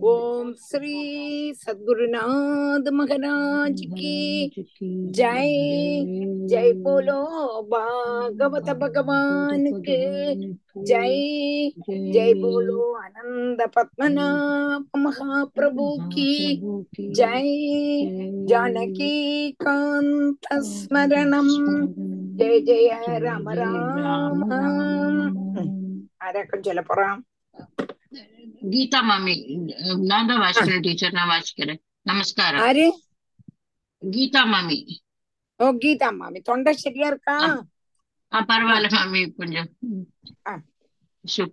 ஓம் ஸ்ரீ சத்குருநாத் மகராஜ் கி ஜெய். ஜெய் போலோ பாகவத பகவானுக்கு ஜெய். ஜெய். போலோ அனந்த பத்மநாப மகாபிரபு கி ஜெய். ஜானகி காந்த ஸ்மரணம் ஜெய ஜெய ராம ராம. ആരാക്കം ചെലപ്പുറം गीता मामी नंदा तो वाचकर हाँ। टीचर ना वाचकर नमस्कार। अरे गीता मामी। ओ गीता मामी तोंडा शरीर का? हाँ। आ परवाले अच्छा। मामी पुंज हाँ। शुक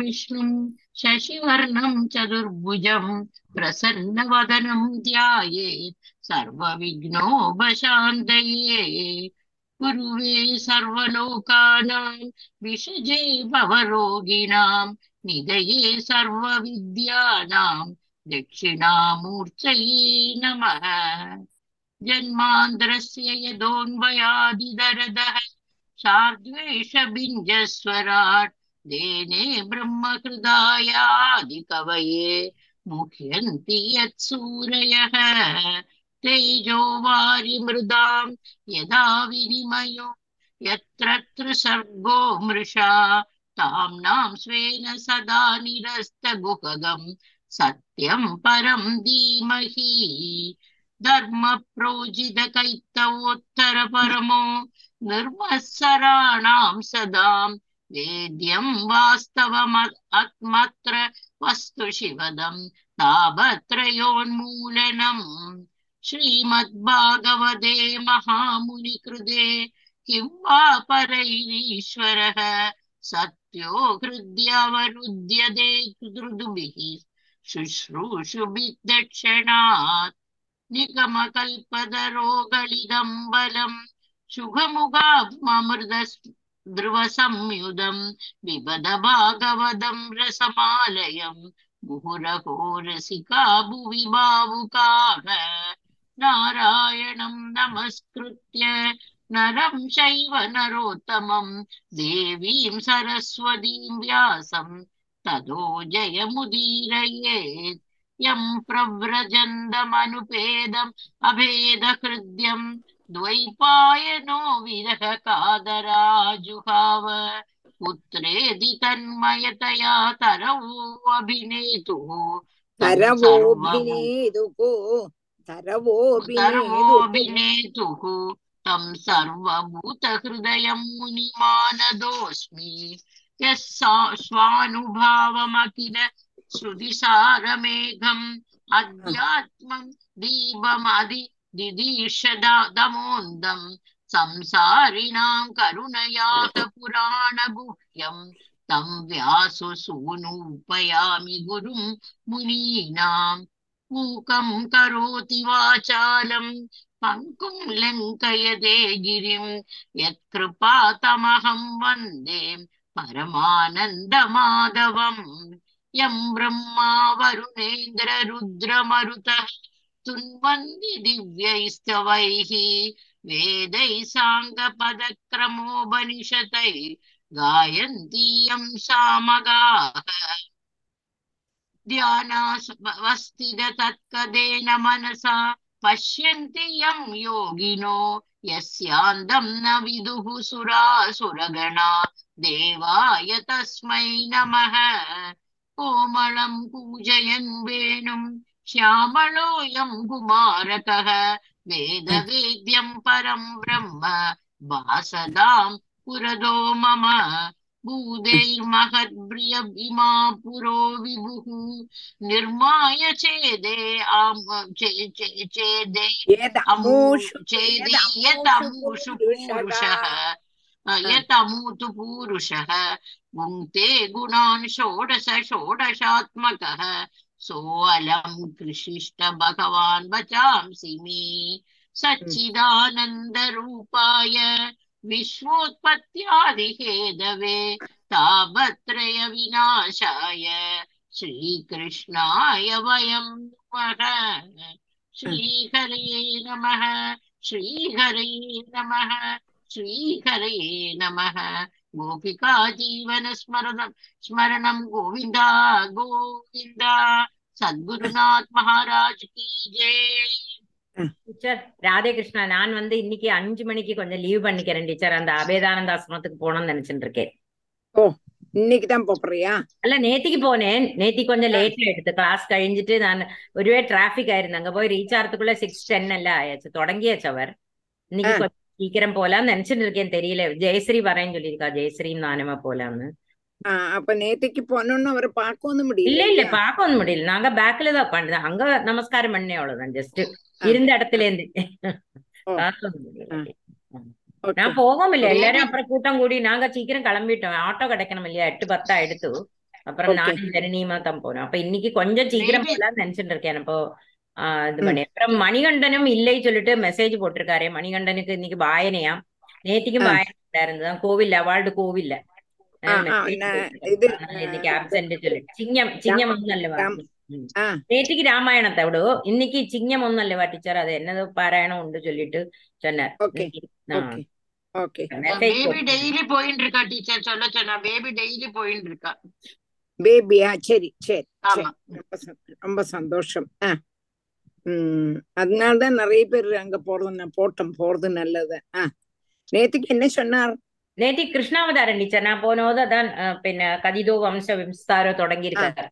विष्णु शशिवर्णम चतुर्भुजम प्रसन्न वदनम ध्याये सर्व विघ्नो वशांतये विषजे भवरोगिणां निधये सर्वविद्यानां दक्षिणामूर्तये नमः जन्मान्द्रस्य यदोन्वयादिदरदः शार्द्वेषबिञ्जस्वराट् देने ब्रह्महृदायादिकवये मुह्यन्ति यत्सूरयः तेजो वारिमृदां यदा विनिमयो यत्र सर्गो मृषा ताम्नां स्वेन सदा निरस्तगुहगं सत्यं परं धीमहि धर्मप्रोजितकैतवोत्तरपरमो निर्मत्सराणां सदां वेद्यं वास्तवमत्र वस्तु शिवदं तापत्रयोन्मूलनम् श्रीमद्भागवते महामुनिकृते किं वा परैरीश्वरः सत्यो हृद्यवरुध्यते कृदृदुभिः शुश्रूषुभिः दक्षिणात् निगमकल्पतरोगलिदं बलं शुभमुखात्ममृद ध्रुवसंयुधं बिबद भागवतं रसमालयं मुहुरहो रसिका भुवि भावुकाः नारायणं नमस्कृत्य नरं चैव नरोत्तमं देवीं सरस्वतीं व्यासं ततो जयमुदीरयेत् यं प्रव्रजन्दमनुपेदम् अभेदहृद्यं द्वैपायनो विरह कादराजुहाव पुत्रेति तन्मयतया तरवोऽभिनेतुः तरवोऽभिनेतुः तरवोऽभिनेतुः तं सर्वभूतहृदयं मुनिमानदोऽस्मि यः सा- स्वानुभावमखिल श्रुतिसारमेघम् अध्यात्मं दीपमधि दिदीर्षदमोन्दम् संसारिणां करुणयाः पुराणगुह्यं तं व्याससूनूपयामि गुरुं मुनीनां मूकं करोति वाचालं पङ्कुं लङ्कयते गिरिं यत्कृपातमहं वन्दे परमानन्दमाधवम् यं ब्रह्मा वरुणेन्द्ररुद्रमरुतः तुन्वन्ति दिव्यैस्तवैः वेदैः साङ्गपदक्रमोपनिषतैः गायन्ति यं सामगाः ध्यानावस्थिततत्कदेन मनसा पश्यन्ति यं योगिनो यस्यान्दं न विदुः सुरासुरगणा देवाय तस्मै नमः कोमलं पूजयन् वेणुं श्यामलोऽयं कुमारकः वेदवेद्यं परं ब्रह्म वासदां पुरदो मम भूदैर्महद्ब्रियभिमा पुरो विभुः निर्माय चेदे आम् चे- चे- चेदे यदमूषु चेदि यदमूषु यतमूषु पूरुषः यतमूतु पूरुषः भुङ्क्ते गुणान् षोडश षोडशात्मकः सोऽलं कृषिष्ट भगवान् वचांसि मे। सच्चिदानन्दरूपाय विश्वोत्पत्त्यादिहेदवे तापत्रय विनाशाय श्रीकृष्णाय वयं नमः। श्रीहरये नमः श्रीहरये नमः श्रीहरये नमः। गोपिका जीवन स्मरणं स्मरणं गोविन्द गोविन्द। सद्गुरुनाथ महाराज की जय। டீச்சர் ராதே கிருஷ்ணா நான் வந்து இன்னைக்கு அஞ்சு மணிக்கு கொஞ்சம் லீவ் பண்ணிக்கிறேன் டீச்சர் அந்த அபேதானந்த ஆசிரமத்துக்கு போகணும்னு நினைச்சிட்டு இருக்கேன். ஓ இன்னைக்கு தான் போறியா அல்ல நேத்திக்கு போனேன். நேத்தி கொஞ்சம் லேட்டா எடுத்து கிளாஸ் கழிஞ்சிட்டு நான் ஒருவே டிராபிக் ஆயிருந்து அங்க போய் ரீச் ஆகிறதுக்குள்ள சிக்ஸ் டென் எல்லாம் ஆயாச்சு. தொடங்கியாச்சு அவர். இன்னைக்கு கொஞ்சம் சீக்கிரம் போலாம்னு நினைச்சிட்டு இருக்கேன். தெரியல. ஜெயஸ்ரீ வரேன்னு சொல்லியிருக்கா ஜெயஸ்ரீயும் நானுமா போலாம்னு. அப்ப நேத்திக்கு போனோம்னு அவரை பார்க்க ஒன்றும் முடியல இல்ல இல்ல. பார்க்க ஒன்றும் முடியல. நாங்க பேக்ல தான் பண்ணுறோம் அங்க நமஸ்காரம் பண்ணே அவ்வளவுதான். ஜஸ்ட் இருந்த இடத்துல இருந்து நான் போகவும் இல்ல எல்லாரும் அப்புறம் கூட்டம் கூடி நாங்க சீக்கிரம் கிளம்பிட்டோம் ஆட்டோ கிடைக்கணும் இல்லையா எட்டு பத்தா எடுத்து அப்புறம் நானும் ஜனனியுமா தான் போனோம் அப்ப இன்னைக்கு கொஞ்சம் சீக்கிரம் நினைச்சிட்டு இருக்கேன் அப்போ இது பண்ணி அப்புறம் மணிகண்டனும் இல்லை சொல்லிட்டு மெசேஜ் போட்டிருக்காரு மணிகண்டனுக்கு இன்னைக்கு வாயனையா நேத்திக்கும் வாயனை இருந்ததுதான் கோவில் அவார்டு கோவில்ல இன்னைக்கு ஆப்சன்ட் சொல்லிட்டு சிங்கம் சிங்கம் வந்து நேற்றுக்கு ராமாயணத்தை விடு இன்னைக்கு சிங்கம் ஒன்னல்லவா டீச்சர் அது என்னதோ பாராயணம் உண்டு சொல்லிட்டு சொன்னார் பேபி டெய்லி போயிட்டு இருக்கா டீச்சர் சொல்ல சொன்னா பேபி டெய்லி போயிட்டு இருக்கா பேபியா சரி சரி ரொம்ப சந்தோஷம் அதனாலதான் நிறைய பேர் அங்க போறது போட்டம் போறது நல்லது நேத்துக்கு என்ன சொன்னார் நேத்தி கிருஷ்ணாவதாரம் டீச்சர் நான் போனோது அதான் கதிதோ வம்ச விம்சாரோ தொடங்கியிருக்காரு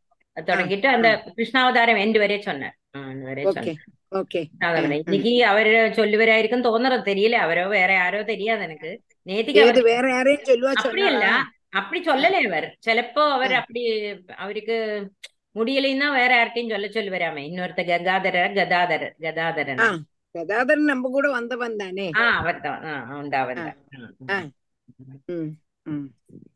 തുടങ്ങിയിട്ട് அந்த കൃഷ്ണാവതാരം എൻഡ് വരെ சொன்னார் വരെ சொன்னார் എനിക്ക് അവര് ചൊല്ലുവരായിരിക്കും തോന്നറത് തെരിയില്ല. അവരോ വേറെ ആരോ തെരിയാതെ എനിക്ക്. നേത്തിക്ക് വേറെ ആരെയും ചൊല്ലുവാ അപ്പടിയല്ല. அப்படி சொல்லலே அவர் சிலப்போ அவர் அப்படி அவருக்கு முடியலைன்னா வேற யார்கிட்டயும் சொல்ல சொல்லி வராம இன்னொருத்த கங்காதரர் கதாதரர் கதாதரன் கதாதரன் நம்ம கூட வந்தவன் தானே ஆஹ் அவர் தான் அவன் தான்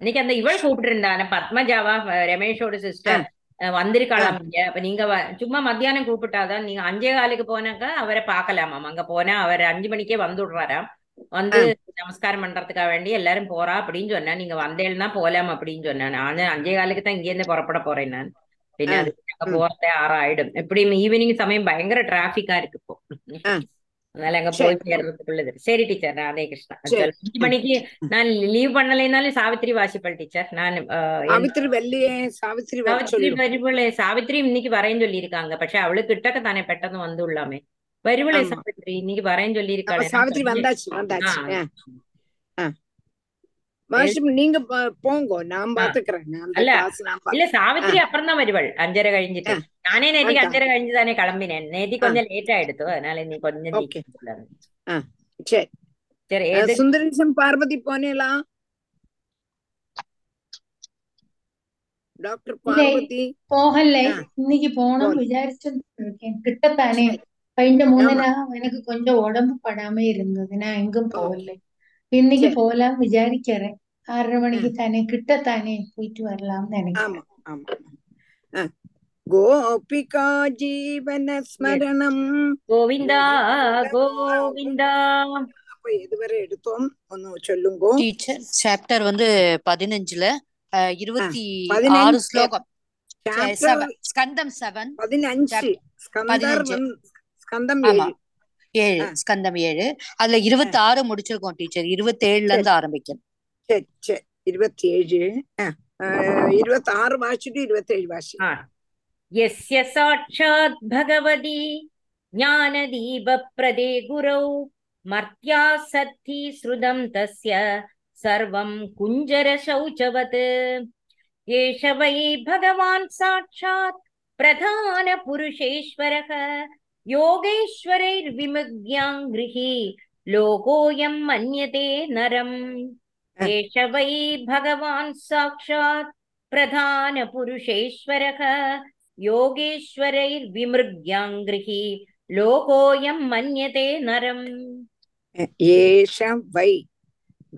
இன்னைக்கு அந்த இவள் கூப்பிட்டு இருந்தான பத்மஜாவா ரமேஷோட சிஸ்டர் வந்திருக்கலாம் இங்க அப்ப நீங்க வ- சும்மா மத்தியானம் கூப்பிட்டாதான் நீங்க அஞ்சே காலுக்கு போனாக்கா அவரை பார்க்கலாமாம் அங்க போனா அவர் அஞ்சு மணிக்கே வந்து விடுறாராம் வந்து நமஸ்காரம் பண்றதுக்காக வேண்டி எல்லாரும் போறா அப்படின்னு சொன்னா நீங்க வந்தேன்னா போலாம் அப்படின்னு சொன்னேன் நானு அஞ்சே காலுக்கு தான் இங்க இருந்து புறப்பட போறேன் நான் പിന്നെ അത് அங்க போறதே ஆறாயிடும் எப்படியும் ஈவினிங் சமயம் பயங்கர டிராபிக்கா இருக்கு இப்போ ஆ. அதனால அங்க சரி. போய் சேர்றதுக்குள்ளது சரி டீச்சர் ராதே கிருஷ்ணா சரி. அஞ்சு மணிக்கு நான் லீவ் பண்ணலைனாலும் சாவித்திரி வாசிப்பல் டீச்சர் நான் ஆஹ், என் சாவித்திரி வெள்ளியே சாவித்திரி வர சாவித்திரி சொல்லு വരുവളെ സാവിത്രി இன்னைக்கு வரேன்னு சொல்லியிருக்காங்க പക്ഷെ அவளு கிட்டக்க தானே பெட்டன்னு வந்துள்ளாமே வருவளே ஆமா. சாவித்ரி இன்னைக்கு வரேன்னு அப்ப சொல்லியிருக்காளே சாவித்திரி நீங்க ப- போங்கோ நான் பாத்துக்கிறேன் நான் அந்த அல்ல. class நான் பா- இல்ல சாவித்ரி அப்புறம் தான் வருவள் அஞ்சரை കഴിഞ്ഞിട്ട് நானே நேத்திக்கு அதான். அஞ்சரை കഴിഞ്ഞு தானே கிளம்பினேன் நேத்தி கொஞ்சம் லேட்டா எடுத்தோ அதனால நீ கொஞ்சம் Okay. சீக்கிரம் சரி சரி அஹ், ஏது சுந்தரேசன் பார்வதி போனேலா டாக்டர் பார்வதி போகல ஆ. இன்னைக்கு போகணும் போகல. விசாரிச்சுட்டு இருக்கேன் கிட்டத்தானே കഴിഞ്ഞ மூணு நாள் எனக்கு கொஞ்சம் உடம்பு படாம இருந்தது நான் எங்கும் ஓ. போகல இன்னைக்கு சரி. போகலாம் விசாரிக்கிறேன் ஆறரை மணிக்கு தானே கிட்டத்தானே போயிட்டு வரலாம்னு ஆமா நினைக்கிறேன். கோபிகா ஜீவன ஸ்மரணம் கோவிந்தா கோவிந்தா அப்ப எதுவரை எடுத்தோம் ஒன்னு சொல்லுங்கோ டீச்சர் சாப்டர் வந்து பதினஞ்சுல இருபத்தி. ஆறு ஸ்லோகம் ஸ்கந்தம் செவன் பதினஞ்சு ஸ்கந்தம் ஆமா ஏழு ஏழு ஆ. ஸ்கந்தம் ஏழு அதுல இருபத்தி ஆறு முடிச்சிருக்கோம் டீச்சர் இருபத்தி ஏழுல இருந்து ஆரம்பிக்கணும் சரி சரி இருபத்தி ஏழு இருபத்தி ஆறு வாசிட்டு இருபத்தி ஏழு வாசி ஆ. यस्य साक्षात् भगवती ज्ञानदीपप्रदे गुरौ मर्त्या सत्ति श्रुतं तस्य सर्वं कुञ्जरशौचवत् एष वै भगवान् साक्षात् प्रधानपुरुषेश्वरः योगैश्वरैर्विमुग्याङ्गृही लोकोऽयं मन्यते नरम् एष वै भगवान् साक्षात् प्रधानपुरुषेश्वरः योगेश्वरैर्विमृग्याङ्गृही लोकोऽयं मन्यते नरम् एष वै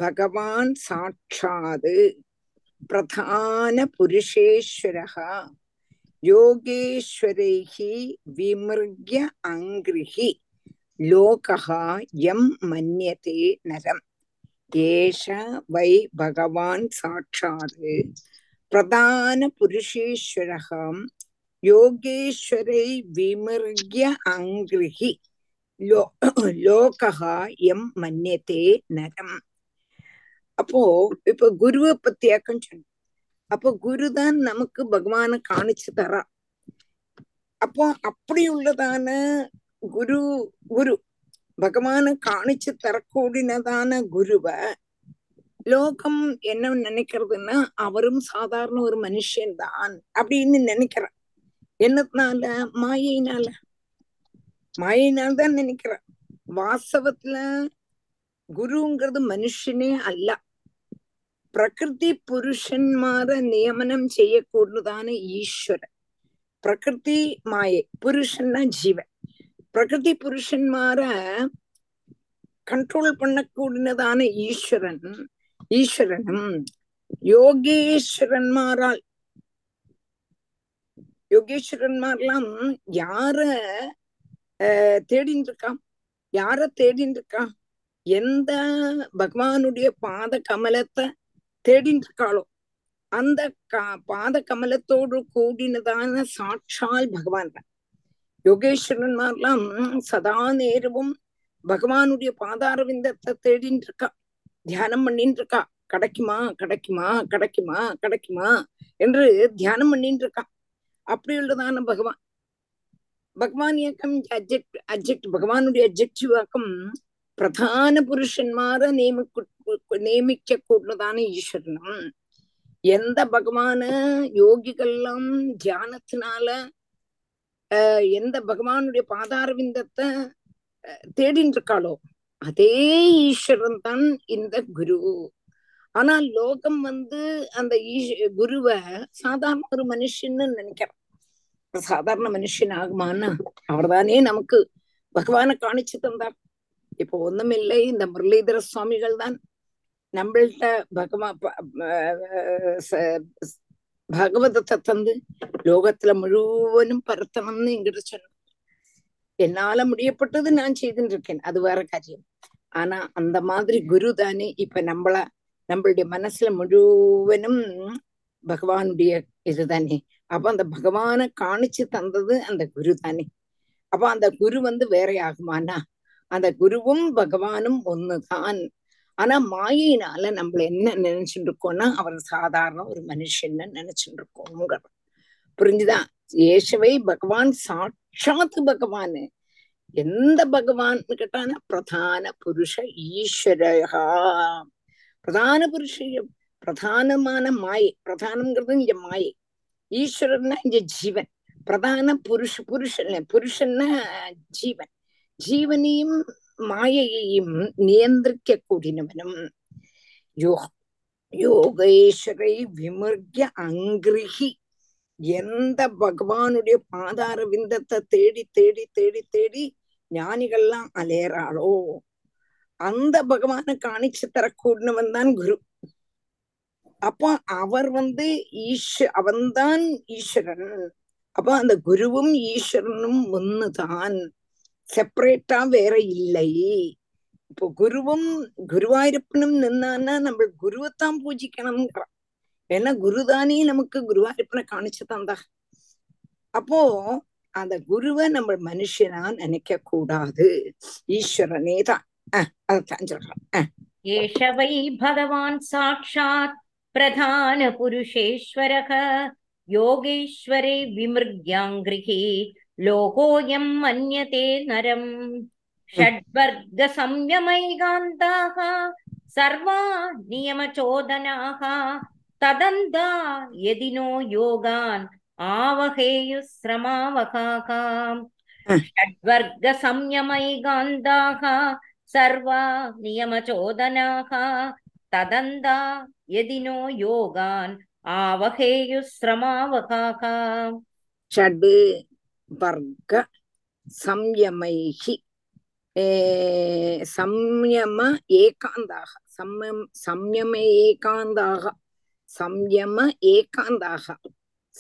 भगवान् साक्षात् प्रधानपुरुषेश्वरः புருஷேஸ்வரः யோகேஸ்வரைः விமிருக்ய அங்கிரிः லோகः யம் மன்யதே நரம் ஏஷ வை பகவான் சாட்சாத் பிரதான புருஷேஸ்வரः யோகேஸ்வரை விமிருக்ய அங்கிரிः லோ லோகः யம் மன்யதே நரம் அப்போ இப்ப குருவை பத்தியாக்கம் சொன்னோம் அப்போ குருதான் நமக்கு பகவானை காணிச்சு தரா. அப்போ அப்படி உள்ளதான குரு குரு பகவானை காணிச்சு தரக்கூடினதான குருவ லோகம் என்ன நினைக்கிறதுன்னா அவரும் சாதாரண ஒரு மனுஷன் தான் அப்படின்னு நினைக்கிறான். என்னத்தினால மாயினால மாயினால தான் நினைக்கிறான். வாஸ்தவத்துல குருங்கிறது மனுஷனே அல்ல. பிரகிருதி புருஷன்மார நியமனம் செய்யக்கூடியதான ஈஸ்வரன் பிரகிருதி மாயை புருஷன்னா ஜீவன் பிரகிருதி புருஷன்மார கண்ட்ரோல் பண்ணக்கூடியதான ஈஸ்வரன் ஈஸ்வரனும் யோகேஸ்வரன்மாரால் யோகேஸ்வரன்மாரெல்லாம் யார அஹ், தேடின்னு இருக்கான் யார தேடின்னு எந்த பகவானுடைய பாத கமலத்தை தேடின்னு இருக்காளோ அந்த பாத கமலத்தோடு கூடினதான சாட்சால் பகவான் தான். யோகேஸ்வரன்மார்லாம் சதா நேரமும் பகவானுடைய பாதாரவிந்தத்தை தேடின்னு இருக்கா தியானம் பண்ணிட்டு இருக்கா கிடைக்குமா கிடைக்குமா கிடைக்குமா கிடைக்குமா என்று தியானம் பண்ணிட்டு இருக்கா அப்படி உள்ளதான பகவான். பகவான் இயக்கம் அப்ஜெக்ட் அப்ஜெக்ட் பகவானுடைய அப்ஜெக்டிவ் ஆக்கம் பிரதான புருஷன்மார நியமிக்கு நியமிக்க கூடதான ஈஸ்வரனும் எந்த பகவான யோகிகள்லாம் தியானத்தினால அஹ், எந்த பகவானுடைய பாதாரவிந்தத்தை தேடின்னு இருக்காளோ அதே ஈஸ்வரன் தான் இந்த குரு ஆனால் லோகம் வந்து அந்த ஈஸ் குருவை சாதாரண ஒரு மனுஷன்னு நினைக்கிறான் சாதாரண மனுஷன் ஆகுமான்னா அவர்தானே நமக்கு பகவான காணிச்சு தந்தார் இப்போ ஒண்ணுமில்லை இந்த முரளிதர சுவாமிகள் தான் நம்மள்ட்ட பகவா ப- தந்து லோகத்துல முழுவதும் பரத்தணும்னு என்கிட்ட சொன்ன என்னால முடியப்பட்டது நான் செய்துட்டு இருக்கேன் அது வேற காரியம். ஆனா அந்த மாதிரி குரு தானே இப்ப நம்மள நம்மளுடைய மனசுல முழுவதும் பகவானுடைய இதுதானே அப்ப அந்த பகவான காணிச்சு தந்தது அந்த குரு தானே. அப்ப அந்த குரு வந்து வேற ஆகுமானா அந்த குருவும் பகவானும் ஒண்ணுதான். ஆனா மாயினால நம்மள என்ன நினைச்சுட்டு இருக்கோம்னா அவர் சாதாரண ஒரு மனுஷன்னு நினைச்சுட்டு இருக்கோங்கிற புரிஞ்சுதான் ஏஷவை பகவான் சாட்சாத்து பகவானு. எந்த பகவான் கேட்டானா பிரதான புருஷ ஈஸ்வரகா பிரதான புருஷ பிரதானமான மாயை. பிரதானம்ங்கிறது இங்க மாயை. ஈஸ்வரன்னா இங்க ஜீவன். பிரதான புருஷ புருஷன் புருஷன்னா ஜீவன். ஜீவனையும் மாயையையும் நியந்திரிக்க கூடினவனும் யோ யோகேஸ்வரை விமர்கிய அங்கிரிகி எந்த பகவானுடைய பாதார விந்தத்தை தேடி தேடி தேடி தேடி ஞானிகள்லாம் அலையறாளோ? அந்த பகவானை காணிச்சு தரக்கூடியவன் தான் குரு. அப்போ அவர் வந்து ஈஸ்வ அவன்தான் ஈஸ்வரன். அப்போ அந்த குருவும் ஈஸ்வரனும் ஒன்னுதான் செப்பரேட்டா வேற இல்லை. இப்போ குருவும் குருவாயிருப்பனும் நின்னான்னா நம்ம குருவைத்தான் பூஜிக்கணும்ங்கிறான் ஏன்னா குருதானே நமக்கு குருவாயிருப்பனை காணிச்சு தந்தா. அப்போ அந்த குருவை நம்ம மனுஷனா நினைக்க கூடாது ஈஸ்வரனே தான். அதான் சொல்றான். ஏஷவை பகவான் சாட்சாத் பிரதான புருஷேஸ்வரக. யோகேஸ்வரே விமிருக்யாங்கிரிகி लोकोऽयं मन्यते नरम् षड्वर्गसंयमैकान्ताः सर्वा नियमचोदनाः तदन्ता यदि नो योगान् आवहेयुः श्रमावकाः षड्वर्गसंयमैकान्ताः सर्वा नियमचोदनाः तदन्ता यदि नो योगान् आवहेयुः श्रमावकाः षड् வர்க்க சம்யமைஹி. சம்யம ஏகாந்தாக. சம்யம் சம்யம ஏகாந்தாக. சம்யம ஏகாந்தாக.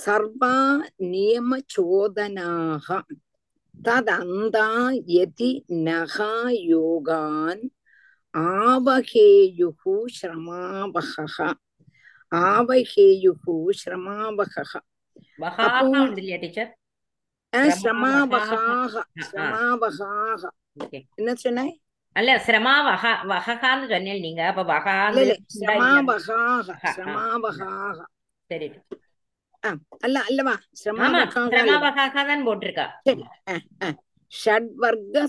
சர்வா நியம சோதனாக ததந்தா யதி நகா யோகான். ஆவகேயுகு ஸ்ரமாவகः ஆவகேயுகு ஸ்ரமாவகः என்ன சொன்னாய் அல்ல சிரமா வகா வககான்னு சொன்னேன் நீங்க. அப்ப இல்ல வகாந்து இல்ல இருந்தா இல்ல சிரமாவகாக வகா ஆ சிரமாவகாக சரி. அல்ல அல்லவா தான் போட்டிருக்கா.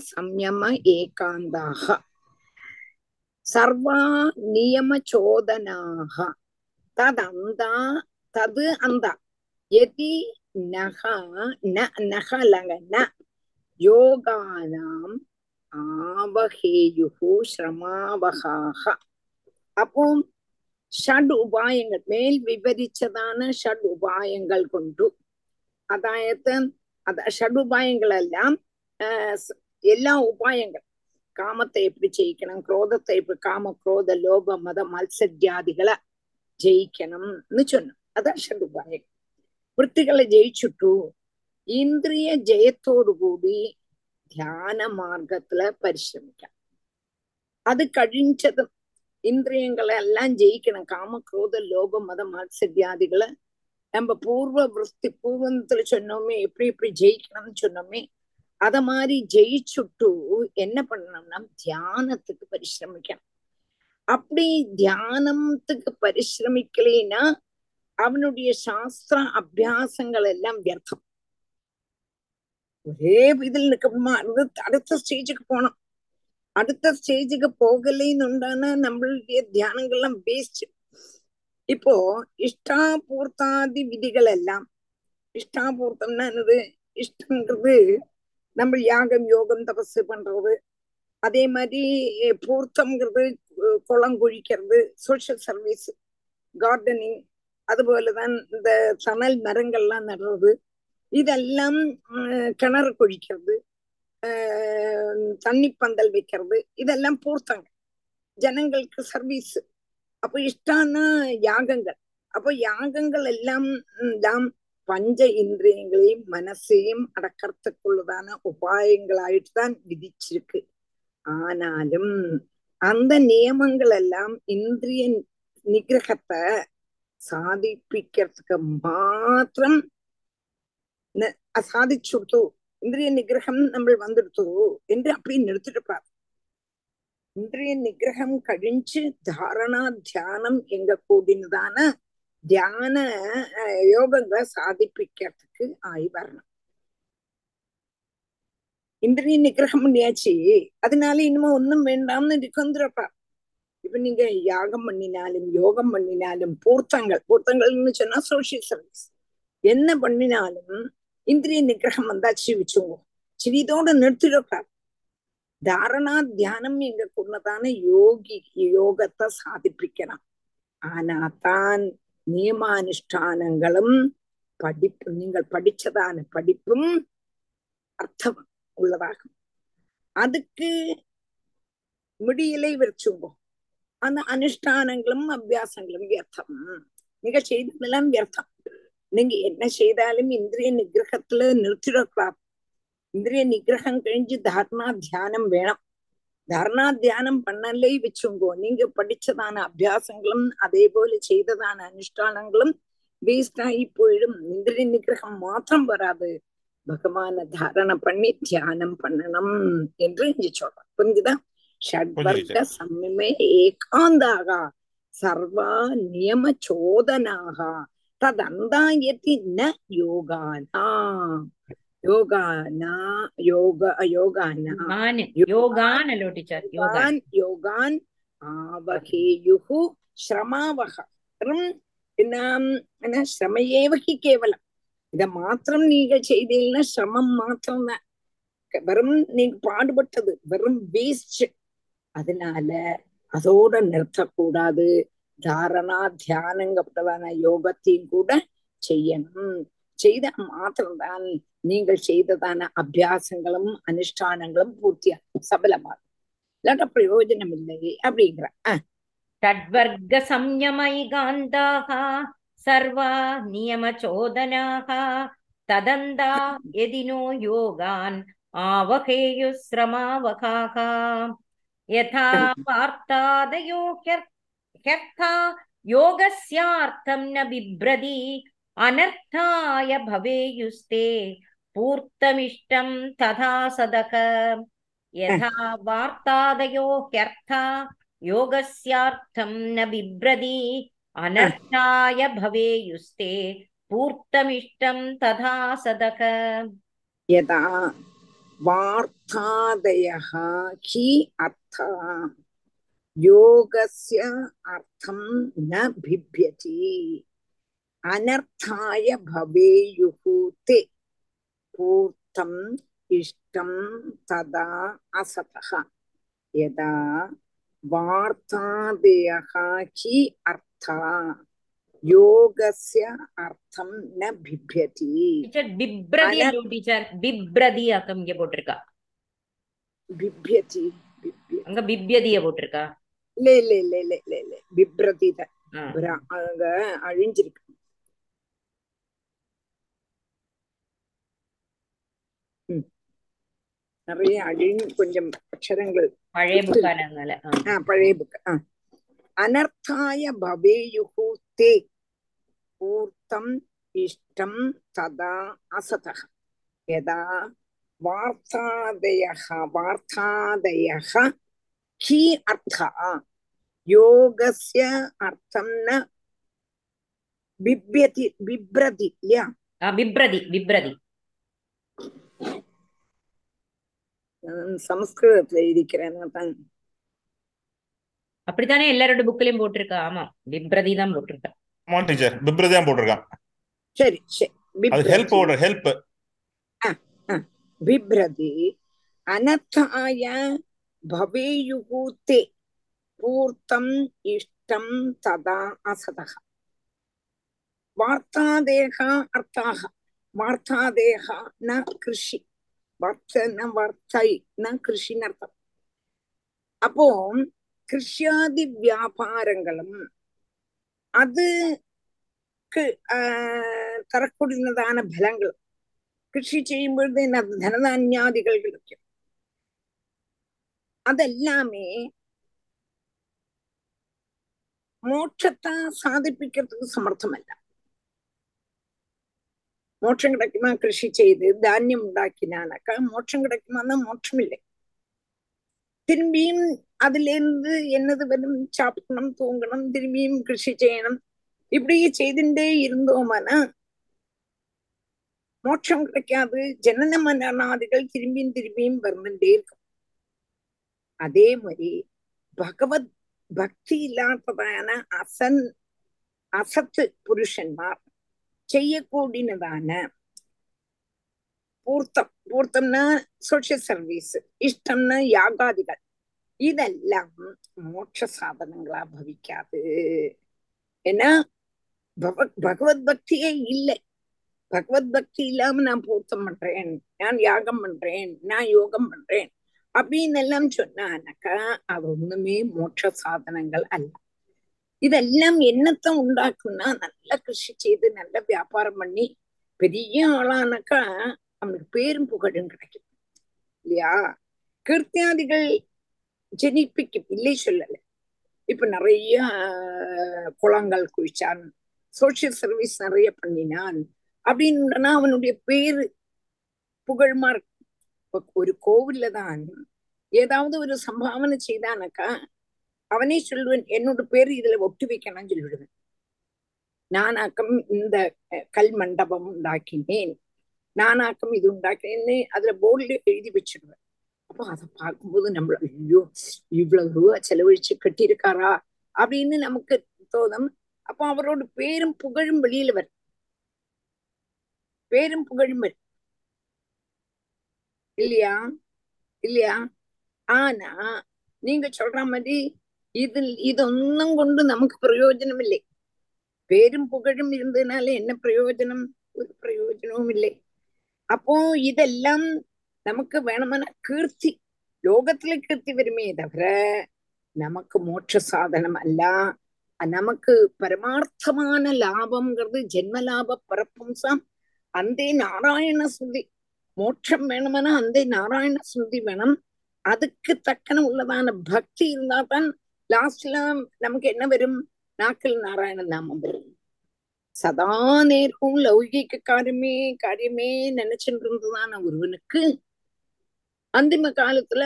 சம்யம ஏகாந்தாக. சர்வா நியம சோதனாக. தது அந்த. எதி நக ந நக லங்க ந யோகானாம் ஆவகேயுகு சிரமாவகாக அப்போ ഷഡ് ഉപായങ്ങൾ മേൽ വിവരിച്ചതാണ് ഷഡ് ഉപായങ്ങൾ കൊണ്ടു അതായത് അത് ഷഡ് ഉപായങ്ങളെല്ലാം ആഹ് സ് എല്ലാ ഉപായങ്ങൾ കാമത്തെ എപ്പടി ജയിക്കണം ക്രോധത്തെ എപ്പടി കാമ ക്രോധ ലോഭ മത മത്സര്യാദികളെ ജയിക്കണം എന്ന് ചൊന്നു അതാ ഷഡ് ഉപായങ്ങൾ വൃത്തികളെ ജയിച്ചിട്ടു ഇന്ദ്രിയ ജയത്തോടുകൂടി ധ്യാന മാർഗത്തില് പരിശ്രമിക്കാം അത് കഴിഞ്ഞതും இந்திரியங்களை எல்லாம் ஜெயிக்கணும் காம குரோத லோப மத மாத்சரியாதிகளை நம்ம பூர்வ விருத்தி பூர்வத்துல சொன்னோமே எப்படி எப்படி ஜெயிக்கணும்னு சொன்னோமே அத மாதிரி ஜெயிச்சுட்டு என்ன பண்ணணும்னா தியானத்துக்கு பரிசிரமிக்கணும் அப்படி தியானத்துக்கு பரிசிரமிக்கலைன்னா அவனுடைய சாஸ்திர அபியாசங்கள் எல்லாம் வியர்த்தம். ஒரே இதில் நிற்கணுமா? அடுத்த அடுத்த ஸ்டேஜுக்கு போனோம் அடுத்த ஸ்டேஜுக்கு போகலைன்னு உண்டான நம்மளுடைய தியானங்கள்லாம் வேஸ்ட் இப்போ இஷ்டாபூர்த்தாதி விதிகள் எல்லாம் இஷ்டாபூர்த்தம்னா என்னது? இஷ்டங்கிறது நம்ம யாகம் யோகம் தபசு பண்றது. அதே மாதிரி பூர்த்தம்ங்கிறது குளம் குழிக்கிறது சோசியல் சர்வீஸ் கார்டனிங் அதுபோலதான் இந்த சணல் மரங்கள்லாம் நடுறது இதெல்லாம் கிணறு குழிக்கிறது தண்ணி பந்தல் வைக்கிறது இதெல்லாம் பூர்த்தங்க ஜனங்களுக்கு சர்வீஸ் அப்போ இஷ்டான யாகங்கள். அப்போ யாகங்கள் எல்லாம் தான் பஞ்ச இந்திரியங்களையும் மனசையும் அடக்கிறதுக்குள்ளதான உபாயங்களாயிட்டு தான் விதிச்சிருக்கு. ஆனாலும் அந்த நியமங்கள் எல்லாம் இந்திரிய நிகிரகத்தை சாதிப்பிக்கிறதுக்கு மாத்திரம் சாதிச்சுடுத்து இந்திரிய நிகிரகம் நம்ம வந்துடுத்து என்று அப்படி நிறுத்திருப்பார். இந்திரிய நிகிரகம் கழிஞ்சு தாரணா தியானம் எங்க கூடினதான தியான யோகங்களை சாதிப்பிக்கிறதுக்கு ஆய் வரணும். இந்திரிய நிகிரகம் பண்ணியாச்சு. அதனால இனிமே ஒன்னும் வேண்டாம்னு வந்துருப்பார் இப்ப நீங்க யாகம் பண்ணினாலும் யோகம் பண்ணினாலும் பூர்த்தங்கள் பூர்த்தங்கள்னு சொன்னா சோசியல் சர்வீஸ் என்ன பண்ணினாலும் இந்திரிய நிகிரகம் வந்தா வச்சுங்க. சரி இதோட நிறுத்திடக்கூடாது. தாரணா தியானம் எங்க கொண்டதான யோகி யோகத்தை சாதிப்பிக்கணும் ஆனா தான் நியமானுஷ்டானங்களும் படிப்பு நீங்கள் படிச்சதான படிப்பும் அர்த்தம் உள்ளதாகும். அதுக்கு முடியலை வச்சுங்கோ அந்த அனுஷ்டானங்களும் அபியாசங்களும் வியர்த்தம். நீங்க செய்ததெல்லாம் வியர்த்தம். நீங்க என்ன செய்தாலும் இந்திரிய நிகிரகத்துல நிறுத்திடக்கூடாது. இந்திரிய நிகிரகம் கழிஞ்சு தாரணா தியானம் வேணும். தாரணா தியானம் பண்ணலே வச்சுங்கோ. நீங்க படிச்சதான அபியாசங்களும் அதே போல செய்ததான அனுஷ்டானங்களும் வேஸ்ட் ஆகி போயிடும். இந்திரிய நிகிரகம் மாத்திரம் வராது. பகவான தாரணை பண்ணி தியானம் பண்ணணும் என்று இங்க சொல்றோம் புரிஞ்சுதான் ஷட்வர்க சம்மிமே ஏகாந்தாக சர்வா நியம சோதனாக ததந்தாயத்தி ந யோகானா. யோகானா யோக யோகானா. யோகான் அல்லோ டீச்சர் யோகான். யோகான் ஆவகேயுஹு ஸ்ரமாவகம் என்ன ஸ்ரமையேவகி கேவலம். இத மாத்திரம் நீங்க செய்தீங்கன்னா சிரமம் மாத்திரம் தான் வெறும் நீங்க பாடுபட்டது வெறும் வேஸ்ட் அதனால அதோட நிறுத்தக்கூடாது. தாரணா தியானங்கப்பட்டதான யோகத்தையும் கூட செய்யணும். செய்த மாத்திரம்தான் நீங்கள் செய்ததான அபியாசங்களும் அனுஷ்டானங்களும் பூர்த்தியாகும் சபலமாகும். இல்லாட்ட பிரயோஜனம் இல்லை அப்படிங்கிற தட்வர்க்க சம்யமை காந்தாக சர்வா நியம சோதனாக ததந்தா எதினோ யோகான் ஆவகேயு சிரமாவகாக यथा वार्तादयो ह्यर्था योगस्यार्थं न बिभ्रति अनर्थाय भवेयुस्ते पूर्तमिष्टं तथा सदक यथा वार्तादयो ह्यर्था योगस्यार्थं न बिभ्रति अनर्थाय भवेयुस्ते पूर्तमिष्टं तथा सदक यदा वार्तादयः हि अर्थः। योगस्य अर्थं न बिभ्यति अनर्थाय भवेयुः ते। पूर्तम् इष्टं तदा असतः। यदा वार्तादयः हि யோகஸ்ய அர்த்தம் ந பிப்யதி டீச்சர் பிப்ரதி அல்ல டீச்சர் பிப்ரதி அக்கம் இங்க போட்டிருக்கா பிப்யதி பிப்ய அங்க பிப்யதிய போட்டிருக்கா இல்ல இல்ல இல்ல இல்ல இல்ல இல்ல பிப்ரதி தான் அங்க அழிஞ்சிருக்கு. நிறைய அழிஞ்சு கொஞ்சம் அக்ஷரங்கள் பழைய. ஆ, பழைய புக் அனர்த்தாய பவேயுகு தே பூர்த்தம் இஷ்டம் ததா அசதः யதா வார்த்தாதயः வார்த்தாதயः ஹி அர்த்தः யோகஸ்ய அர்த்தம் ந பிப்யதி பிப்ரதி இல்லையா பிப்ரதி பிப்ரதி சமஸ்கிருதத்துல இருக்கிறேன் தான் அப்படித்தானே எல்லாரோட புக்லயும் போட்டிருக்கா? ஆமா பிப்ரதி தான் போட்டிருக்கா. ஆமா டீச்சர் பிப்ரதி தான் போட்டிருக்கான். சரி சரி அது ஹெல்ப் ஓட ஹெல்ப் பிப்ரதி அனத்தாய பவேயுகூத்தே பூர்த்தம் இஷ்டம் ததா அசதக. வார்த்தாதேகா அர்த்தாக. வார்த்தாதேகா ந கிருஷி. வார்த்த ந வார்த்தை ந கிருஷின்னு அர்த்தம். அப்போ கிருஷியாதி வியாபாரங்களும் அதுக்கு തറക്കൊടുന്നതാണ് ഫലങ്ങൾ കൃഷി ചെയ്യുമ്പോഴത്തേന് അത് ധനധാന്യാദികൾ കിളിക്കും അതെല്ലാമേ മോക്ഷത്തെ സാധിപ്പിക്കുന്നതിന് സമർത്ഥമല്ല മോക്ഷം കിടക്കുമ്പോ കൃഷി ചെയ്ത് ധാന്യം ഉണ്ടാക്കിനാനൊക്കെ മോക്ഷം കിടക്കുമ്പോ മോക്ഷമില്ലേ திரும்பியும் அதிலிருந்து என்னது வரும்? சாப்பிடணும் தூங்கணும் திரும்பியும் கிருஷி செய்யணும். இப்படி செய்துட்டே இருந்தோமானா? மோட்சம் கிடைக்காது. ஜனன மரணாதிகள் திரும்பியும் திரும்பியும் வந்துட்டே இருக்கும். அதே மாதிரி பகவத் பக்தி இல்லாததான அசன் அசத்து புருஷன்மார் செய்யக்கூடியதான பூர்த்தம். பூர்த்தம்னா சோசியல் சர்வீஸ் இஷ்டம்னா யாகாதிகள். இதெல்லாம் மோட்ச சாதனங்களா பவிக்காது. ஏன்னா பகவத் பக்தியே இல்லை. பகவத் பக்தி இல்லாம நான் பூர்த்தம் பண்றேன் நான் யாகம் பண்றேன் நான் யோகம் பண்றேன் அப்படின்னு எல்லாம் சொன்னானாக்கா அது ஒண்ணுமே மோட்ச சாதனங்கள் அல்ல. இதெல்லாம் என்னத்தை உண்டாக்கும்னா நல்ல கிருஷி செய்து நல்ல வியாபாரம் பண்ணி பெரிய ஆளானாக்கா அவனுக்கு பேரும் புகழும் கிடைக்கும். இல்லையா? கீர்த்தியாதிகள் ஜெனிப்பிக்கும் இல்லை சொல்லல. இப்ப நிறைய குளங்கள் குளிச்சான் சோசியல் சர்வீஸ் நிறைய பண்ணினான் அப்படின்னா அவனுடைய பேரு புகழ்மா இருக்கும் ஒரு கோவில்ல தான் ஏதாவது ஒரு சம்பாவனை செய்தானாக்கா அவனே சொல்லுவேன் என்னோட பேரு இதுல ஒட்டி வைக்கணும்னு சொல்லிவிடுவேன். நானாக்கம் இந்த கல் மண்டபம் உண்டாக்கினேன். நானாக்கம் இது உண்டாக்குறேன்னு அதுல போர்டில் எழுதி வச்சிடுவேன். அப்போ அதை பார்க்கும்போது நம்மள ஐயோ இவ்வளவு ரூபா செலவழிச்சு கட்டியிருக்காரா? அப்படின்னு நமக்கு தோதம் அப்போ அவரோட பேரும் புகழும் வெளியில வரும். பேரும் புகழும் வரும். இல்லையா? இல்லையா? ஆனா நீங்க சொல்ற மாதிரி இது இதொன்னும் கொண்டு நமக்கு பிரயோஜனம் இல்லை. பேரும் புகழும் இருந்ததுனால என்ன பிரயோஜனம்? ஒரு பிரயோஜனமும் இல்லை. அப்போ இதெல்லாம் நமக்கு வேணுமான கீர்த்தி லோகத்துல கீர்த்தி வருமே தவிர நமக்கு மோட்ச சாதனம் அல்ல. நமக்கு பரமார்த்தமான லாபம்ங்கிறது ஜென்மலாப பரப்பும்சம் அந்த நாராயண ஸ்ருதி மோட்சம் வேணும்னா அந்த நாராயண ஸ்ருதி வேணும். அதுக்கு தக்கன உள்ளதான பக்தி இருந்தா தான் லாஸ்ட்ல நமக்கு என்ன வரும்? நாக்கில் நாராயண நாமம் வரும். சதா நேரம் லௌகிக காரியமே காரியமே நினைச்சுட்டு இருந்ததான ஒருவனுக்கு. அந்திம காலத்துல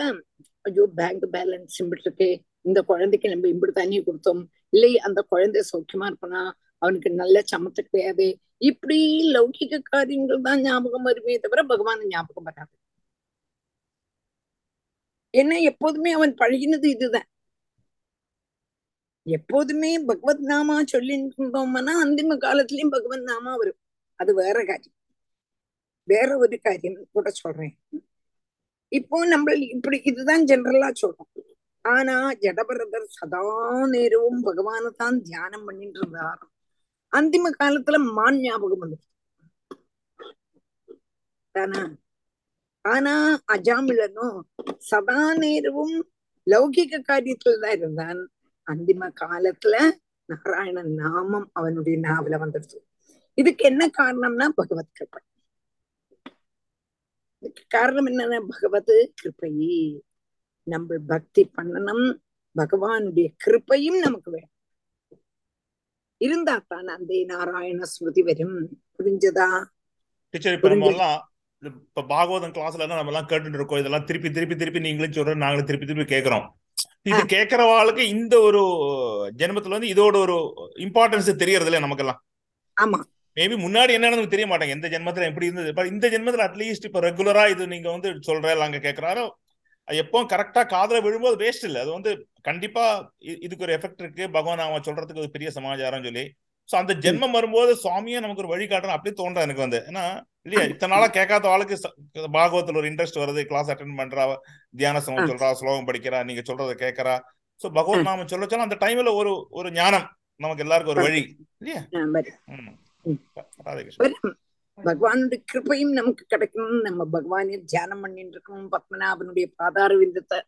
ஐயோ பேங்க் பேலன்ஸ் இம்பிட்டு இருக்கே இந்த குழந்தைக்கு நம்ம இம்பிட்டு தண்ணி கொடுத்தோம் இல்லை அந்த குழந்தை சௌக்கியமா இருப்பனா அவனுக்கு நல்ல சமத்து கிடையாது இப்படி லௌகிக காரியங்கள் தான் ஞாபகம் வருமே தவிர பகவான் ஞாபகம் வராது. ஏன்னா எப்போதுமே அவன் பழகினது இதுதான். எப்போதுமே பகவத் நாமா சொல்லிட்டு இருந்தோம்னா அந்திம காலத்திலயும் பகவத் நாமா வரும். அது வேற காரியம். வேற ஒரு காரியம் கூட சொல்றேன். இப்போ நம்ம இப்படி இதுதான் ஜெனரலா சொல்றோம். ஆனா ஜடபரதர் சதா நேரமும் பகவானை தான் தியானம் பண்ணிட்டு இருந்தார் அந்திம காலத்துல மான் ஞாபகம் வந்து தானா? ஆனா அஜாமிழனும் சதா நேரமும் லௌகிக காரியத்துல தான் இருந்தான். அந்திம காலத்துல நாராயணன் நாமம் அவனுடைய நாவல வந்துடுது. இதுக்கு என்ன காரணம்னா பகவத் கிருப்பை இதுக்கு காரணம் என்னன்னா பகவத் கிருப்பை நம்ம பக்தி பண்ணணும் பகவானுடைய கிருப்பையும் நமக்கு வேணும். இருந்தா தான் அந்த நாராயண ஸ்மிருதி வரும். புரிஞ்சதா? டீச்சர் இப்ப நம்ம. எல்லாம் இப்ப பாகவதம் கிளாஸ்ல நம்ம எல்லாம் கேட்டுட்டு இருக்கோம். இதெல்லாம் திருப்பி திருப்பி திருப்பி நீங்களும் சொல்ற நாங்களும் திருப்பி திருப்பி கேக்குறோம். இது கேட்கறவாளுக்கு இந்த ஒரு ஜென்மத்துல வந்து இதோட ஒரு இம்பார்ட்டன்ஸ் தெரியறது இல்ல நமக்கெல்லாம். ஆமா. மேபி முன்னாடி என்ன தெரிய மாட்டாங்க எந்த ஜென்மத்துல எப்படி இருந்தது? பட் இந்த ஜென்மத்துல அட்லீஸ்ட் இப்ப ரெகுலரா இது நீங்க வந்து சொல்ற அங்க கேக்குறாரோ? அது எப்பவும் கரெக்டா காதுல விழும்போது வேஸ்ட் இல்ல. அது வந்து கண்டிப்பா இதுக்கு ஒரு எஃபெக்ட் இருக்கு. பகவான் அவன் சொல்றதுக்கு ஒரு பெரிய சமாச்சாரம் சொல்லி. சோ அந்த ஜென்மம் வரும்போது சுவாமியே நமக்கு ஒரு வழி காட்டணும் அப்படி தோன்ற எனக்கு வந்து. ஏன்னா இல்லையா? இத்தனை நாளா கேட்காத ஆளுக்கு பாகவத்துல ஒரு இன்ட்ரெஸ்ட் வருது. கிளாஸ் அட்டன் பண்றா தியான சமம். சொல்றா ஸ்லோகம் படிக்கிறா நீங்க சொல்றதை கேட்கறா. சோ பகவத் நாம சொல்ல சொல்ல அந்த டைம்ல ஒரு ஒரு ஞானம் நமக்கு எல்லாருக்கும் ஒரு வழி. இல்லையா? ஆஹ் வரும் ம். ம். ராதே கிருஷ்ணன் வரும் பகவானுடைய கிருப்பையும் நமக்கு கிடைக்கணும் நம்ம பகவானை தியானம் பண்ணிட்டு இருக்கணும் பத்மநாபனுடைய பாதார விந்தத்தை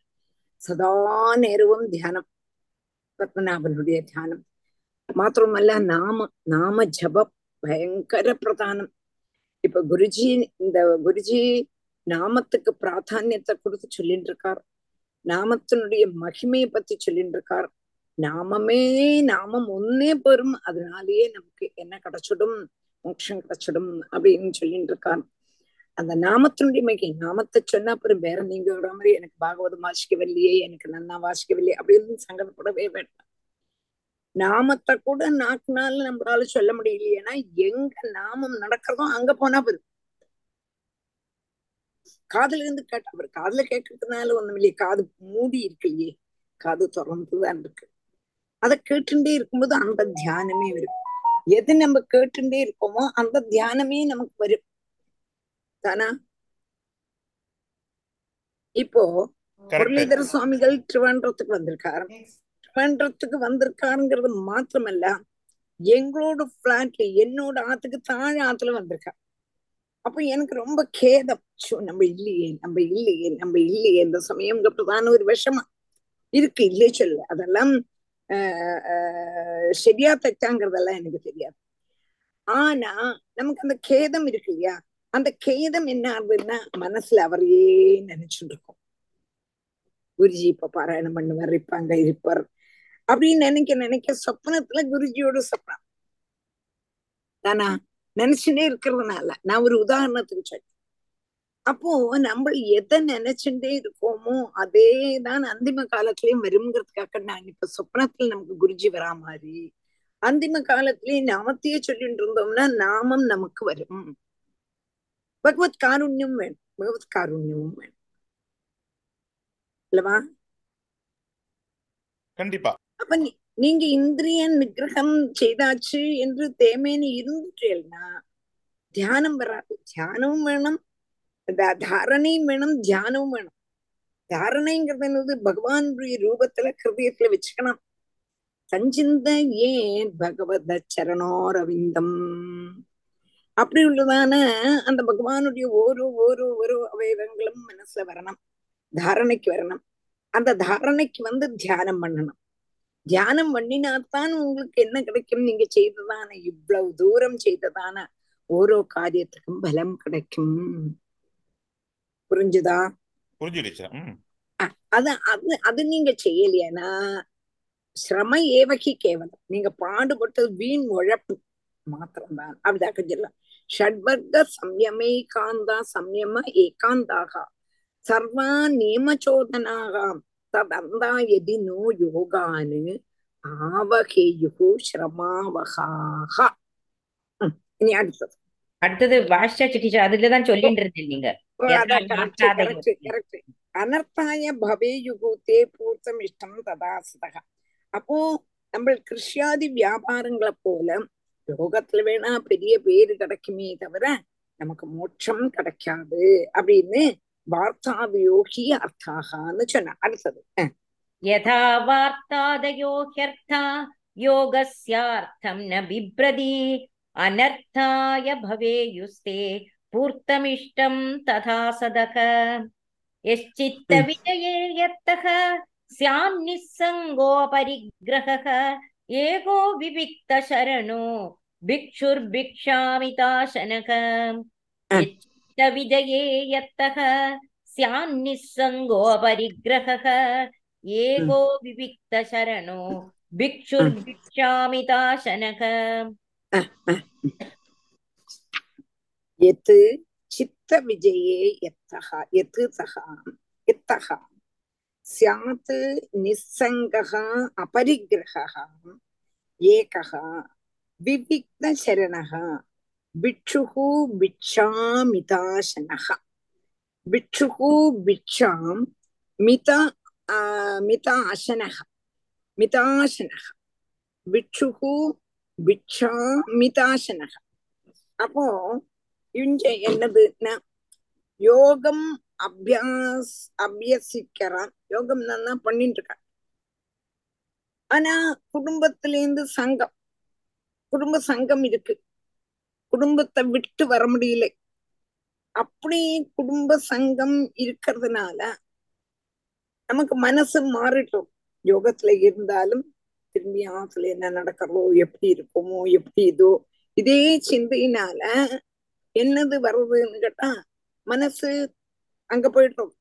சதா நேரமும் தியானம். பத்மநாபனுடைய தியானம். മാത്രമല്ല നാമ നാമ ജപം ഭയങ്കര പ്രധാനം இப்ப குருஜி இந்த குருஜி நாமத்துக்கு பிராதானியத்தை கொடுத்து சொல்லிட்டு இருக்கார் நாமத்தினுடைய மகிமையை பத்தி சொல்லிட்டு இருக்கார் நாமமே நாமம் ஒன்னே பெறும் அதனாலேயே நமக்கு என்ன கிடைச்சிடும் மோட்சம் கிடைச்சிடும் அப்படின்னு சொல்லிட்டு இருக்கார் அந்த நாமத்தினுடைய மகிமை நாமத்தை சொன்னா அப்புறம் வேற நீங்க விட மாதிரி எனக்கு பாகவதம் வாசிக்கவில்லையே எனக்கு நன்னா வாசிக்கவில்லையே அப்படின்னு சங்கடப்படவே வேண்டாம் நாமத்தை கூட நாக்குனால நம்மளால சொல்ல முடியலையேன்னா எங்க நாமம் நடக்கிறதோ அங்க போனா போதும். காதுல இருந்து கேட்டா அவர் காதுல கேட்கறதுனால ஒண்ணும் இல்லையே காது மூடி இருக்கு இல்லையே காது திறந்துதான் இருக்கு. அதை கேட்டுட்டே இருக்கும்போது அந்த தியானமே வரும். எது நம்ம கேட்டுட்டே இருக்கோமோ அந்த தியானமே நமக்கு வரும். தானா? இப்போ முரளிதர சுவாமிகள் திருவாண்டத்துக்கு வந்திருக்காரு பண்றதுக்கு வந்திருக்காருங்கிறது மாத்திரமல்ல. எங்களோட பிளாட்ல என்னோட ஆத்துக்கு தாழ ஆத்துல வந்திருக்கா. அப்ப எனக்கு ரொம்ப கேதம். நம்ம இல்லையே நம்ம இல்லையே நம்ம இல்லையே. இந்த சமயம் பிரதான ஒரு விஷமா இருக்கு. இல்லையே சொல்ல. அதெல்லாம் ஆஹ் ஆஹ் சரியா தச்சாங்கிறதெல்லாம் எனக்கு தெரியாது. ஆனா நமக்கு அந்த கேதம் இருக்கு இல்லையா? அந்த கேதம் என்ன ஆகுதுன்னா மனசுல அவரையே நினைச்சுட்டு இருக்கும். குருஜி இப்ப பாராயணம் பண்ணுவார் இருப்பாங்க இருப்பார். அப்படின்னு நினைக்க நினைக்க சொப்னத்துல குருஜியோட சொப்னம் தானா நினைச்சுட்டே இருக்கிறதுனால நான் ஒரு உதாரணத்துக்கு சொல்றேன். அப்போ நம்ம எதை நினைச்சுட்டே இருக்கோமோ அதே தான் அந்திம காலத்திலயும் வருங்கிறதுக்காக நான் இப்ப சொப்னத்துல நமக்கு குருஜி வரா மாதிரி. அந்திம காலத்திலயும் நாமத்தையே சொல்லிட்டு இருந்தோம்னா நாமம் நமக்கு வரும். பகவத் காருண்யம் வேணும். பகவத் காருண்யமும் வேணும். அல்லவா கண்டிப்பா. அப்ப நீ- நீங்க இந்திரியன் நிகிரகம் செய்தாச்சு என்று தேமேனி இருந்துட்டேன்னா தியானம் வராது தியானமும் வேணும் தாரணையும் வேணும் தியானமும் வேணும். தாரணைங்கிறது என்னது? பகவானுடைய ரூபத்துல ஹிருதயத்துல வச்சுக்கணும். சஞ்சிந்த ஏன் பகவத சரணோரவிந்தம்? அப்படி உள்ளதான அந்த பகவானுடைய ஓரோ ஒரு ஒரு அவயவங்களும் மனசுல வரணும். தாரணைக்கு வரணும். அந்த தாரணைக்கு வந்து தியானம் பண்ணணும். தியானம் பண்ணினாத்தான் உங்களுக்கு என்ன கிடைக்கும்? நீங்க செய்ததான இவ்வளவு தூரம் செய்ததான ஓரோ காரியத்துக்கும் பலம் கிடைக்கும். புரிஞ்சுதா? புரிஞ்சிடுச்சு. அது அது அது நீங்க செய்யலையானா சிரம ஏவகி கேவலம். நீங்க பாடுபட்டது வீண் உழைப்பு மாத்திரம்தான். அப்படிதாக சொல்லலாம் ஷட்வர்க்க சம்யமே காந்தா சம்யம ஏகாந்தாக. சர்வா நியமச்சோதனாகாம் ததந்தா எதி நோ யோகானு ஆவகேயுகு சிரமாவகாக ம், இனி அடுத்தது அடுத்தது பாஷ்யா டீச்சர் அதுலதான் சொல்லிட்டு இருந்தீங்க நீங்க அனர்த்தாய பவேயுகு தே பூர்த்தம் இஷ்டம் ததாசிதக அப்போ நம்ம கிருஷ்யாதி வியாபாரங்களை போல யோகத்துல வேணா பெரிய பேரு கிடைக்குமே தவிர நமக்கு மோட்சம் கிடைக்காது அப்படின்னு വാർത്താവയോഹി അർത്ഥാഹ എന്ന് ചൊന്ന न യഥാ വാർത്താദയോ ഹ്യർത്ഥ യോഗസ്യാർത്ഥം ന ബിഭ്രതി അനർത്ഥായ ഭവേയുസ്തേ പൂർത്തമിഷ്ടം തഥാ സദക യശ്ചിത്ത വിജയേ യത്തഹ സ്യാം നിസ്സംഗോ പരിഗ്രഹ ഏകോ വിവിക്ത चित्तविजये यत्तः स्यान्निस्सङ्गोऽपरिग्रहः एको विविक्तशरणो भिक्षुर्भिक्षामिताशनः यत् चित्तविजये यत्तः यत् सः यत्तः स्यात् निस्सङ्गः अपरिग्रहः एकः विविघ्नशरणः பிட்சுகு பிக்ஷுः பிட்சுகு பிட்சாம் பிக்ஷாம் மித மிதாசனக மிதாசனः மிதாசனः பிக்ஷுः பிக்ஷாமிதாசனः அப்போ இங்க என்னதுன்னா யோகம் அபியாஸ் அபியசிக்கிறான் யோகம் நல்லா பண்ணிட்டு இருக்கான் ஆனா குடும்பத்திலேருந்து சங்கம். குடும்ப சங்கம் இருக்கு. குடும்பத்தை விட்டு வர முடியல. அப்படி குடும்ப சங்கம் இருக்கிறதுனால நமக்கு மனசு மாறிட்டோம் யோகத்துல இருந்தாலும் திரும்பி ஆத்துல என்ன நடக்கிறதோ எப்படி இருக்குமோ எப்படி இதோ இதே சிந்தையினால என்னது வர்றதுன்னு கேட்டா மனசு அங்க போயிட்டோம்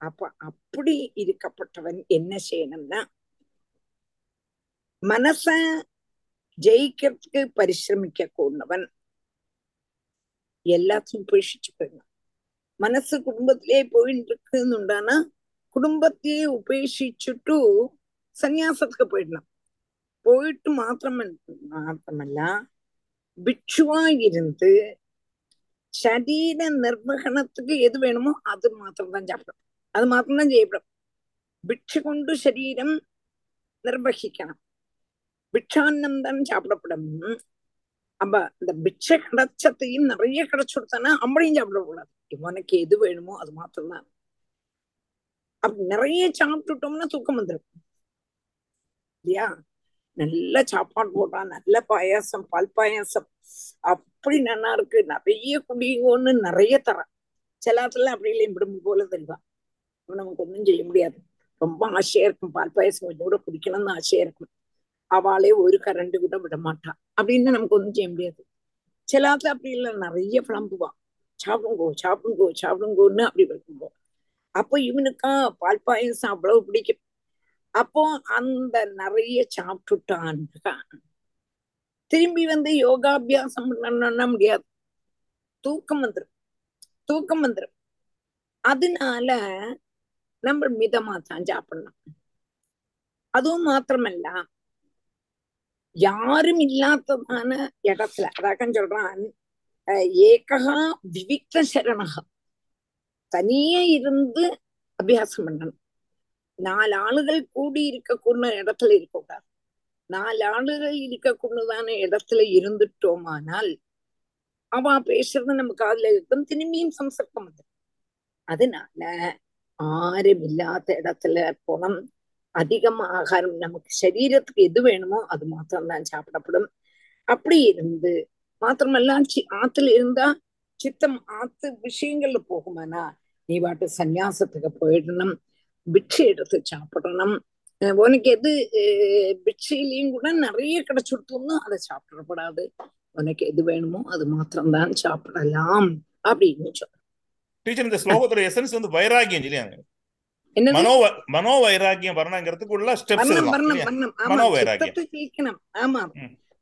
அப்ப அப்படி இருக்கப்பட்டவன் என்ன செய்யணும்னா மனச ஜெயிக்கிறதுக்கு பரிசிரமிக்க கூடவன் எல்லாத்தையும் உபேஷிச்சு போயிடணும் மனசு குடும்பத்திலே போயிட்டு இருக்குன்னுண்டானா குடும்பத்தையே உபேஷிச்சுட்டு சந்நியாசத்துக்கு போயிடலாம் போயிட்டு மாத்திரம் மாத்திரமல்ல பிட்சுவா இருந்து சரீர நிர்வகணத்துக்கு எது வேணுமோ அது மாத்திரம் தான் சாப்பிடும் அது மாத்திரம் தான் செய்யப்படும் பிட்சு கொண்டு சரீரம் நிர்வகிக்கணும் பிட்சான்னம் தான் சாப்பிடப்படும். அப்ப இந்த பிட்ச கிடைச்சத்தையும் நிறைய கிடைச்சுடுத்தானா அம்பளையும் சாப்பிடக்கூடாது. இவனுக்கு எது வேணுமோ அது மாத்திரம்தான். அப்ப நிறைய சாப்பிட்டுட்டோம்னா தூக்கம் வந்துடும் இல்லையா? நல்ல சாப்பாடு போட்டா நல்ல பாயாசம் பால் பாயாசம். அப்படி நல்லா இருக்கு. நிறைய குடிங்கன்னு நிறைய தரான். சிலாத்துல அப்படி இல்லை விடும்பு போல தெரிவான். நமக்கு ஒன்றும் செய்ய முடியாது. ரொம்ப ஆசையா இருக்கும். பால் பாயாசம் கொஞ்சம் கூட குடிக்கணும்னு ஆசையா இருக்கும். அவளே ஒரு கரண்டு கூட விட மாட்டான் அப்படின்னு நமக்கு ஒன்றும் செய்ய முடியாது. சிலாத்துல அப்படி இல்லை நிறைய புலம்புவான் சாப்பிடுங்கோ சாப்பிடுங்கோ சாப்பிடுங்கோன்னு அப்படி வைக்கும்போ அப்போ இவனுக்கா பால் பாயசம் அவ்வளவு பிடிக்கும். அப்போ அந்த நிறைய சாப்பிட்டுட்டான். திரும்பி வந்து யோகாபியாசம் பண்ண முடியாது. தூக்கம் வந்துடும் தூக்கம் வந்துடும் அதனால நம்ம மிதமா தான் சாப்பிடணும். அதுவும் மாத்திரமல்ல யாரும் இல்லாததான இடத்துல அதான் சொல்றான் ஏகா விவிக்த சரணகா தனியே இருந்து அபியாசம் பண்ணணும். நாலு ஆளுகள் கூடி இருக்கக்கூடிய இடத்துல இருக்கக்கூடாது. நாலு ஆளுகள் இருக்கக்கூடியதான இடத்துல இருந்துட்டோமானால் அவ பேசுறது நம்ம காதுல இருக்கும் திரும்பியும் சம்சர்க்கம் வந்துடும். அதனால ஆரும் இல்லாத இடத்துல போனோம். அதிகமா ஆகாரம் நமக்கு சரீரத்துக்கு எது வேணுமோ அது மாத்திரம் தான் சாப்பிடப்படும். அப்படி இருந்து மாத்திரமல்ல ஆத்துல இருந்தா சித்தம் ஆத்து விஷயங்கள்ல போகுமானா நீ பாட்டு சந்நியாசத்துக்கு போயிடணும் பிட்சை எடுத்து சாப்பிடணும். உனக்கு எது பிட்சையிலையும் கூட நிறைய கிடைச்சுடுத்தோம்னா அதை சாப்பிடப்படாது உனக்கு எது வேணுமோ அது மாத்திரம்தான் சாப்பிடலாம் அப்படின்னு சொல்றேன். டீச்சர் இந்த ஸ்லோகத்தோட எசன்ஸ் வந்து வைராகியம் இல்லையா? மனோ மனோ வைராகியம் வரணுங்கிறதுக்குள்ள ஸ்டெப்ஸ் மனோ ஜெயிக்கணும். ஆமா.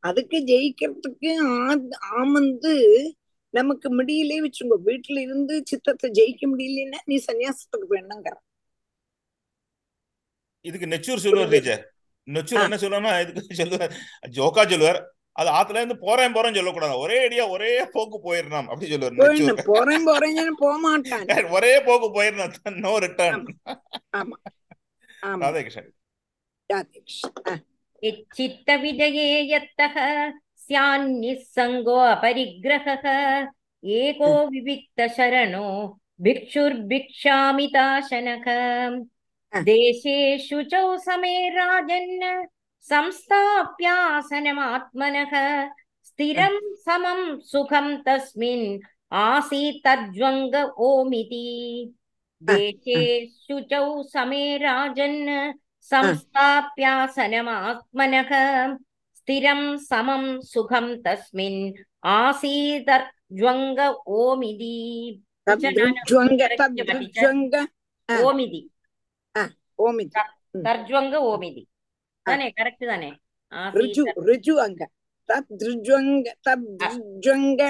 அதுக்கு ஜெயிக்கிறதுக்கு ஆமந்து நமக்கு முடியலே வச்சுங்க. வீட்டுல இருந்து சித்தத்தை ஜெயிக்க முடியலன்னா நீ சன்னியாசத்துக்கு வேணுங்கிற இதுக்கு நெச்சூர் சொல்லுவார் டீச்சர் நெச்சூர். என்ன சொல்லுவாருன்னா இதுக்கு சொல்லுவார். ஜோக்கா சொல்லுவார். அது ஆத்துல இருந்து போறேன் போறேன்னு சொல்லக்கூடாது. ஒரே அடியா ஒரே போக்கு போயிடணும் அப்படின்னு சொல்லுவாரு போறேன் போறேன்னு போக மாட்டேன் ஒரே போக்கு போயிடணும். No return Radhe Krishnan. இச்சித்த விஜயே யத்தக ஸ்யான்னிசங்கோ அபரிக்கிரக ஏகோ விவிக்த சரணோ பிக்ஷுர்பிக்ஷாமிதாசனக தேசேஷு சமே ராஜன் संस्थाप्यासनमात्मनः स्थिरं समं सुखं तस्मिन् आसीत् तज्वङ्ग ओमिति देशे शुचौ समे राजन् संस्थाप्यासनमात्मनः स्थिरं समं सुखं तस्मिन् आसीदर्ज्वङ्ग ओमिति ओमिति तर्ज्वङ्ग ओमिति தானே கரெக்ட் தானே ரிஜு ரிஜு அங்க தத்ருஜ்வங்க தத்ருஜ்வங்க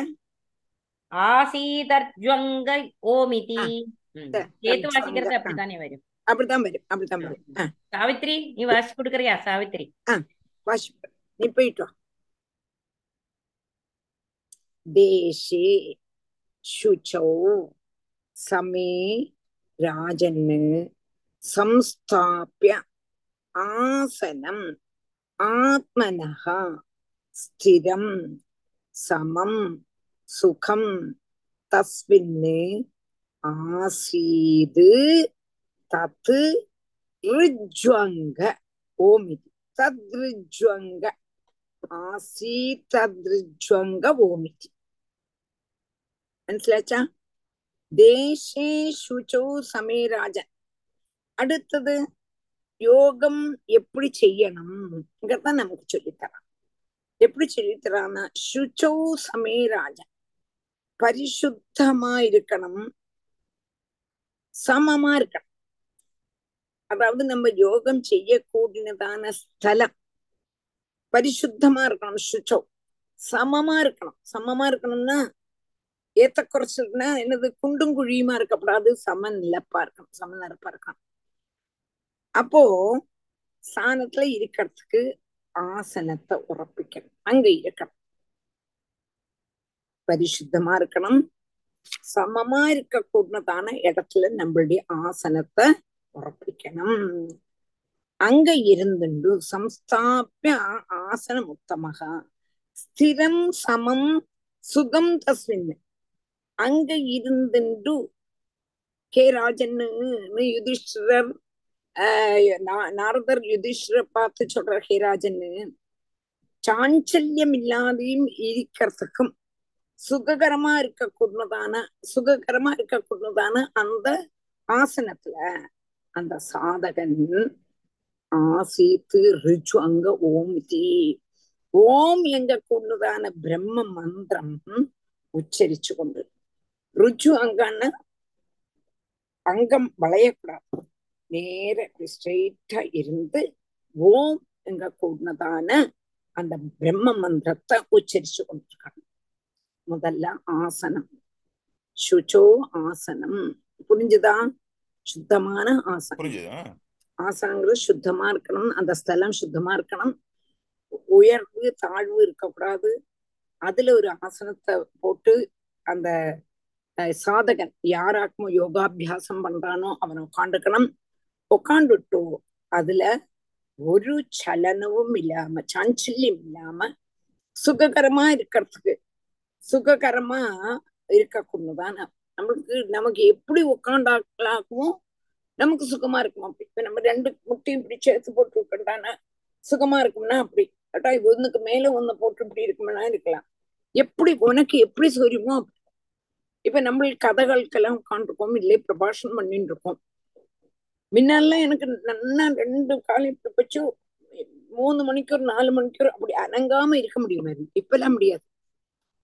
ஆசீதர்ஜ்வங்க ஓமிதி ம். த- சேர்த்து தர்ஜ்வங்க. வாசிக்கிறது அப்படித்தானே வரும் அப்படித்தான் வரும் அப்படித்தான் வரும் ஆ, சாவித்ரி நீ வாசி கொடுக்கறியா சாவித்ரி வாசிப்ப நீ போயிட்டு வா தேசே शुचौ समे राजन् संस्थाप्य ஆசனம் ஆத்மனகா ஸ்திரம் சமம் சுகம் தஸ்மின்னு ஆசீது தத்து ரிஜ்வங்க ஓம் இது தத்ரிஜ்வங்க ஆசீ தத்ரிஜ்வங்க ஓம் இது മനസ്സിലാച്ചാ ദേശേ ശുചോ സമയരാജൻ யோகம் எப்படி செய்யணும்ங்கிறத நமக்கு சொல்லித்தரான் எப்படி சொல்லித்தரான்னா சுச்சோ சமேராஜன் பரிசுத்தமா இருக்கணும் சமமா இருக்கணும் அதாவது நம்ம யோகம் செய்யக்கூடியதான ஸ்தலம் பரிசுத்தமா இருக்கணும் சுச்சோ சமமா இருக்கணும் சமமா இருக்கணும்னா ஏத்த குறைச்சதுன்னா என்னது குண்டும் குழியுமா இருக்கப்படாது சமநிலப்பா இருக்கணும் சமநிலப்பா இருக்கணும் அப்போ ஸ்தானத்துல இருக்கிறதுக்கு ஆசனத்தை உறப்பிக்கணும். அங்க இருக்கணும். பரிசுத்தமா இருக்கணும். சமமா இருக்கக்கூடதான இடத்துல நம்மளுடைய ஆசனத்தை உறப்பிக்கணும். அங்க இருந்துண்டு சம்ஸ்தாபிய ஆசனம் உத்தமக ஸ்திரம் சமம் சுகம் தஸ்மின். அங்க இருந்துண்டு கே ராஜன்னு யுதிஷ்டர் நாரதர் யுதிஷ்டரை பார்த்து சொல்ற ஹே சாஞ்சல்யம் இல்லாதையும் இருக்கிறதுக்கும் சுககரமா இருக்கக்கூடதான சுககரமா இருக்கக்கூடதான அந்த ஆசனத்துல அந்த சாதகன் ஆசீத்து ரிஜு அங்க ஓமிதி ஓம் எங்க கூடதான பிரம்ம மந்திரம் உச்சரிச்சு கொண்டு ருஜு அங்கன்னு அங்கம் வளையக்கூடாது. நேர ஸ்ட்ரெயிட்டா இருந்து ஓம் எங்க கூடதான அந்த பிரம்ம மந்திரத்தை உச்சரிச்சு கொண்டிருக்காங்க. முதல்ல ஆசனம். சுச்சோ ஆசனம். புரிஞ்சுதா? சுத்தமான ஆசனம். புரிஞ்சுது? ஆ? ஆசனங்கிறது சுத்தமா இருக்கணும். அந்த ஸ்தலம் சுத்தமா இருக்கணும். உயர்வு தாழ்வு இருக்கக்கூடாது. அதுல ஒரு ஆசனத்தை போட்டு அந்த சாதகன் யாராக்கும் யோகாபியாசம் பண்றானோ அவன் உட்காந்துக்கணும் உக்காண்டுட்டோ அதுல ஒரு சலனமும் இல்லாம சாஞ்சல்யம் இல்லாம சுககரமா இருக்கிறதுக்கு சுககரமா இருக்கக்கூடதான நம்மளுக்கு நமக்கு எப்படி உட்காண்டாக்குமோ நமக்கு சுகமா இருக்குமா அப்படி? இப்ப நம்ம ரெண்டு முட்டையும் இப்படி சேர்த்து போட்டு உட்காண்டான சுகமா இருக்கும்னா அப்படி? அட்டா ஒண்ணுக்கு மேல ஒண்ணு போட்டு இப்படி இருக்கும்னா இருக்கலாம். எப்படி உனக்கு எப்படி சௌரியமோ அப்படி. இப்ப நம்ம கதைகளுக்கெல்லாம் உட்காந்துருக்கோம் இல்லையே பிரபாஷணம் பண்ணிட்டு இருக்கோம் முன்னெல்லாம் எனக்கு நன்னா ரெண்டு காலம் இப்படி வச்சு மூணு மணிக்கூர் நாலு மணிக்கூர் அப்படி அணங்காம இருக்க முடியுமா இப்பெல்லாம் முடியாது.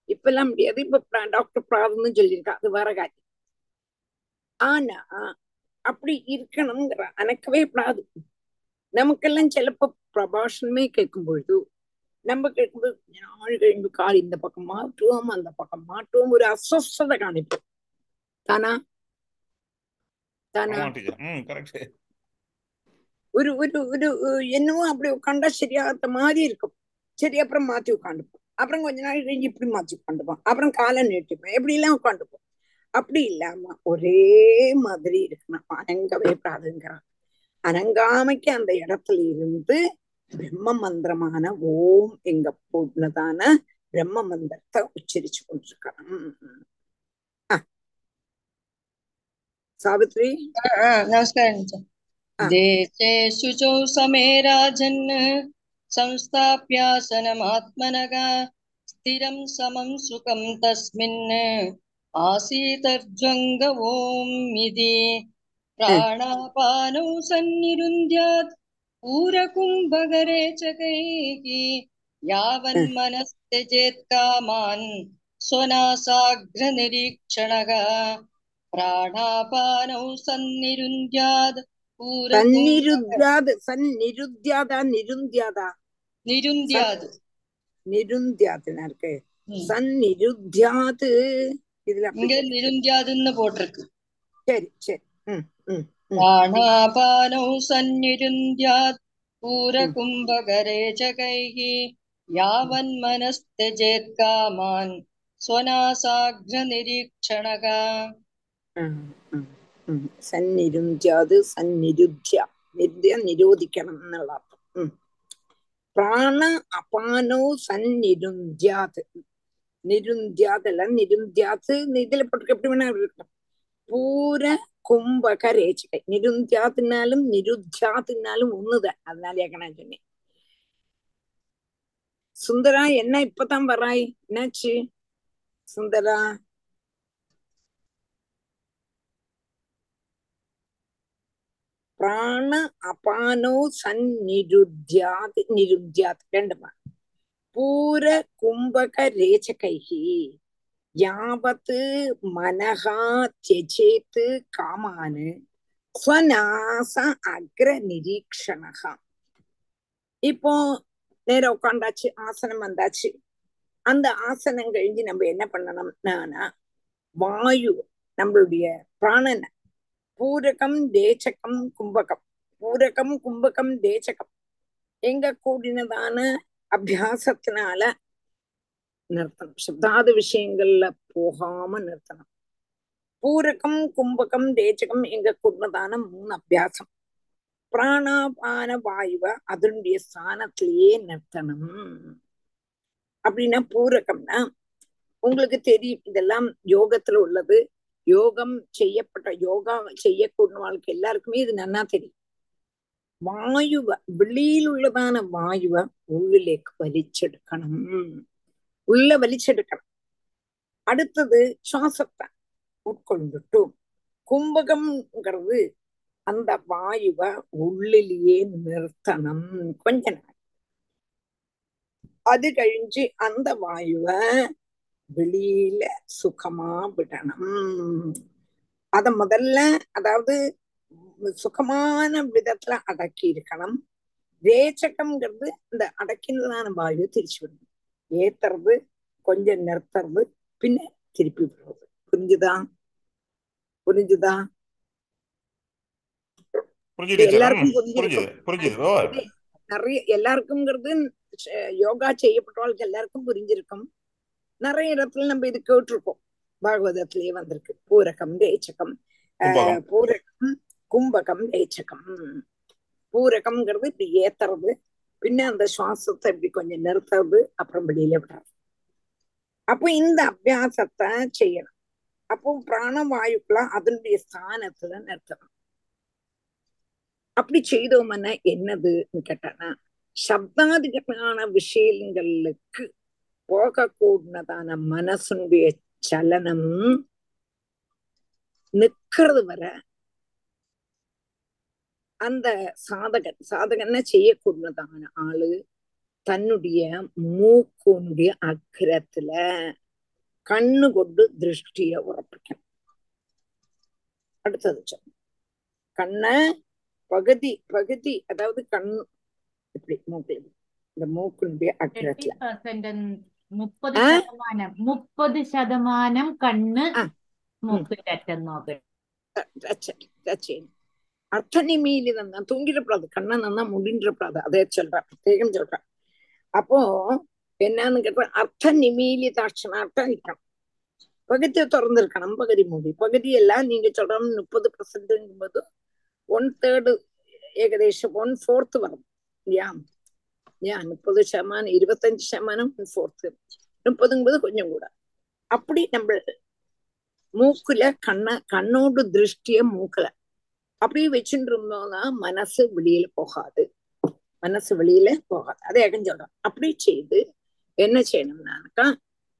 இப்பெல்லாம் முடியாது. இப்ப டாக்டர் பிராதுன்னு சொல்லியிருக்கா. அது வேற காரியம். ஆனா அப்படி இருக்கணுங்கிற அணக்கவே கூடாது நமக்கெல்லாம் சிலப்போ பிரபாஷனமே கேட்கும் பொழுது நம்ம கேட்கும்போது நாள் கழிந்து கால் இந்த பக்கம் மாற்றுவோம் அந்த பக்கம் மாற்றுவோம். ஒரு அஸ்வஸ்ததை காணிப்போம் தானா தானா ஆமா டீச்சர் ம் கரெக்ட் ஒரு ஒரு ஒரு அஹ், என்னவோ அப்படி உட்காண்டா சரியாகாத மாதிரி இருக்கும். சரி அப்புறம் மாத்தி உட்காந்துப்போம் அப்புறம் கொஞ்ச நாள் கழிஞ்சு இப்படி மாத்தி உட்காந்துப்போம் அப்புறம் காலை நீட்டிப்போம். எப்படி எல்லாம் உட்காந்துப்போம் அப்படி இல்லாம ஒரே மாதிரி இருக்கணும். அனங்கவே கூடாதுங்கிறான். அனங்காமைக்கு அந்த இடத்துல இருந்து பிரம்ம மந்திரமான ஓம் எங்க போனதான பிரம்ம மந்திரத்தை உச்சரிச்சு கொண்டிருக்கணும் सावित्री? हाँ, हाँ, नमस्कारः हाँ। शुचो शुचौ समे राजन् संस्थाप्यासनमात्मनः स्थिरं समं सुखं तस्मिन् आसीतर्ज्वङ्ग इति प्राणापानौ सन्निरुन्ध्यात् स्वनासाग्रनिरीक्षणः പ്രാണാപാനൗ സന്നിരുന്ധ്യാത് സന്നിരുദ്ധ്യാത് സന്നിരുദ്ധ്യാത ശരി ശരി. സന്നിരുഞ്ചാത് സന്നിരുധ്യ നിര്ദ്യ നിരോധിക്കണം എന്നുള്ള അർത്ഥം. പ്രാണ അപാനോ സന്നിരുന്ധ്യാത് നിരുന്ധ്യാത് അല്ല നിരുന്ധ്യാത്ത് ഇതിൽ எப்படி வேணா இருக்கட்டும் பூர கும்பக ரேச்சிகை நிருந்தியாத்தினாலும் நிருத்தியாத்தினாலும் ஒண்ணுதான் அதனால ஏக்கணும் சொன்னேன் சுந்தரா என்ன இப்பதான் வராய் என்னாச்சு சுந்தரா பிராண அபானோ சந்நிருத்தியாத் நிருத்தியாத் ரெண்டுமா பூர கும்பக ரேச்சகைகி யாவத்து மனகா தியஜேத்து காமானு ஸ்வநாச அக்ர நிரீக்ஷணகா இப்போ நேரம் உட்காண்டாச்சு ஆசனம் வந்தாச்சு அந்த ஆசனம் கழிஞ்சு நம்ம என்ன பண்ணணும்னா வாயு நம்மளுடைய பிராணனை பூரகம் தேச்சகம் கும்பகம். பூரகம் கும்பகம் தேச்சகம் எங்க கூடினதான அபியாசத்தினால நிறுத்தணும். சப்தாத விஷயங்கள்ல போகாம நிறுத்தணும். பூரகம் கும்பகம் தேச்சகம் எங்க கூடினதான மூணு அபியாசம். பிராணாபான வாயுவை அதனுடைய ஸ்தானத்திலேயே நிறுத்தணும். அப்படின்னா பூரகம்னா உங்களுக்கு தெரியும் இதெல்லாம் யோகத்துல உள்ளது. யோகம் செய்யப்பட்ட யோகா செய்யக்கூடியவாளுக்கு எல்லாருக்குமே இது நன்னா தெரியும் വായുവ വെളിയിലുള്ളതാണ് വായുവ ഉള്ളിലേക്ക് വലിച്ചെടുക്കണം ഉള്ള വലിച്ചെടുക്കണം അടുത്തത് ശ്വാസത്തെ ഉൾക്കൊണ്ടിട്ടു കുംഭകംங்கிறது அந்த வாயுவ ഉള്ളിലേயே നിർത്തണം கொஞ்ச நாள் അത് കഴിഞ്ഞ് அந்த വായുവ வெளியில சுகமா விடணும். அத முதல்ல அதாவது சுகமான விதத்துல அடக்கி இருக்கணும். ரேச்சகம்ங்கிறது இந்த அடக்கினதான வாயு திருச்சி விடணும். ஏத்துறது கொஞ்சம் நிறுத்துறது பின்ன திருப்பி விடுறது. புரிஞ்சுதா? புரிஞ்சுதா? எல்லாருக்கும் நிறைய எல்லாருக்கும்ங்கிறது யோகா செய்யப்பட்டவர்களுக்கு எல்லாருக்கும் புரிஞ்சிருக்கும். நிறைய இடத்துல நம்ம இது கேட்டிருக்கோம் பாகவதத்திலேயே வந்திருக்கு. பூரகம் ரேச்சகம் பூரகம் கும்பகம் ரேச்சகம். பூரகம்ங்கிறது இப்படி ஏத்துறது பின்ன அந்த சுவாசத்தை இப்படி கொஞ்சம் நிறுத்துறது அப்புறம் வெளியில விடுறது. அப்போ இந்த அபியாசத்தை செய்யணும். அப்போ பிராணவாயுக்கெல்லாம் அதனுடைய ஸ்தானத்துல நிறுத்தணும். அப்படி செய்தோம்னா என்னதுன்னு கேட்டானா சப்தாதிகமான விஷயங்களுக்கு போக கூடினதான மனசுடைய சலனம் நிக்கிறது வர அந்த சாதகன் சாதகன்னா செய்யக்கூடதான ஆளு தன்னுடைய மூக்குனுடைய அக்கிரத்துல கண்ணு கொண்டு திருஷ்டிய உறப்பிக்கணும் அடுத்தது கண்ண பகுதி பகுதி அதாவது கண் இப்படி மூக்கு இந்த மூக்குனுடைய அக்கிரத்துல. മുപ്പത് ശതമാനം. മുപ്പത് ശതമാനം കണ്ണ് മൂക്കിലറ്റം നോക്കട്ടെ அர்த்தநிமியில இருந்தா தூங்கிடக்கூடாது கண்ணை நன்னா முடிஞ்சிடக்கூடாது அதே சொல்ற பிரத்யேகம் சொல்ற அப்போ என்னன்னு கேட்டா அர்த்த நிமியிலி தாட்சணார்த்தம் இருக்கணும் பகுதியை திறந்திருக்கணும் பகுதி மூடி பகுதியெல்லாம் நீங்க சொல்றோம் முப்பது பர்சன்ட்ங்கும் போது ஒன் தேர்டு ஏகதேசம் ஒன் ஃபோர்த்து வரும் இல்லையா ஏன் முப்பது சதமானம் இருபத்தஞ்சு சதமானம் ஒன் ஃபோர்த்து முப்பதுங்கும்போது கொஞ்சம் கூட. அப்படி நம்ம மூக்குல கண்ண கண்ணோடு திருஷ்டிய மூக்குல. அப்படியே வச்சுட்டு இருந்தோம்னா மனசு வெளியில போகாது. மனசு வெளியில போகாது. அதை ஏகம் சொல்றோம் அப்படி செய்து என்ன செய்யணும்னாக்கா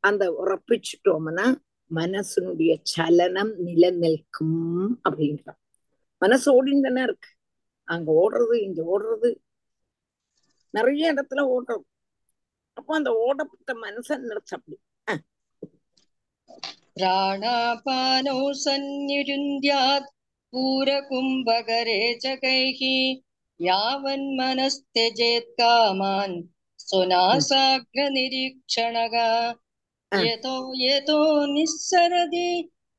அந்த உறப்பிச்சுட்டோம்னா மனசனுடைய சலனம் நிலநிற்கும் அப்படின்றான். மனசு ஓடின்னு தானே இருக்கு. அங்க ஓடுறது இங்க ஓடுறது நிறைய இடத்துல ஓடுறது அப்போ அந்த ஓடப்பட்ட மனசன் நிறுத்த அப்படி அஹ் प्राणापानौ सन्निरुन्द्यात् पूरकुम्भकरे च कैः यावन्मनस्त्यजेत् कामान् உம் सुनासाग्रनिरीक्षणः அஹ் यतो यतो निःसरति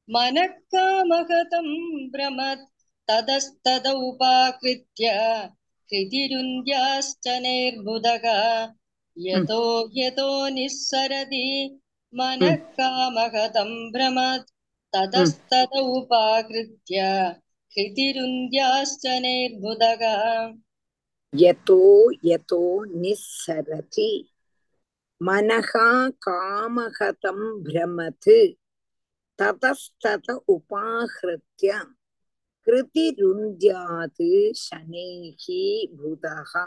मनः कामगतं भ्रमत् ततस्तद उपाकृत्य हृदिरुन्द्याश्च नैर्बुधः உம் यतो यतो निःसरति मनः உம் कामगतं भ्रमत् உம் ततस्तद उपाकृत्य हृदिरुन्द्याश्च नैर्बुधः यतो यतो निस्सरति मनः कामहतं भ्रमत् ततस्तत उपाहृत्य கிருதிருந்தியாது சனேகி பூதகா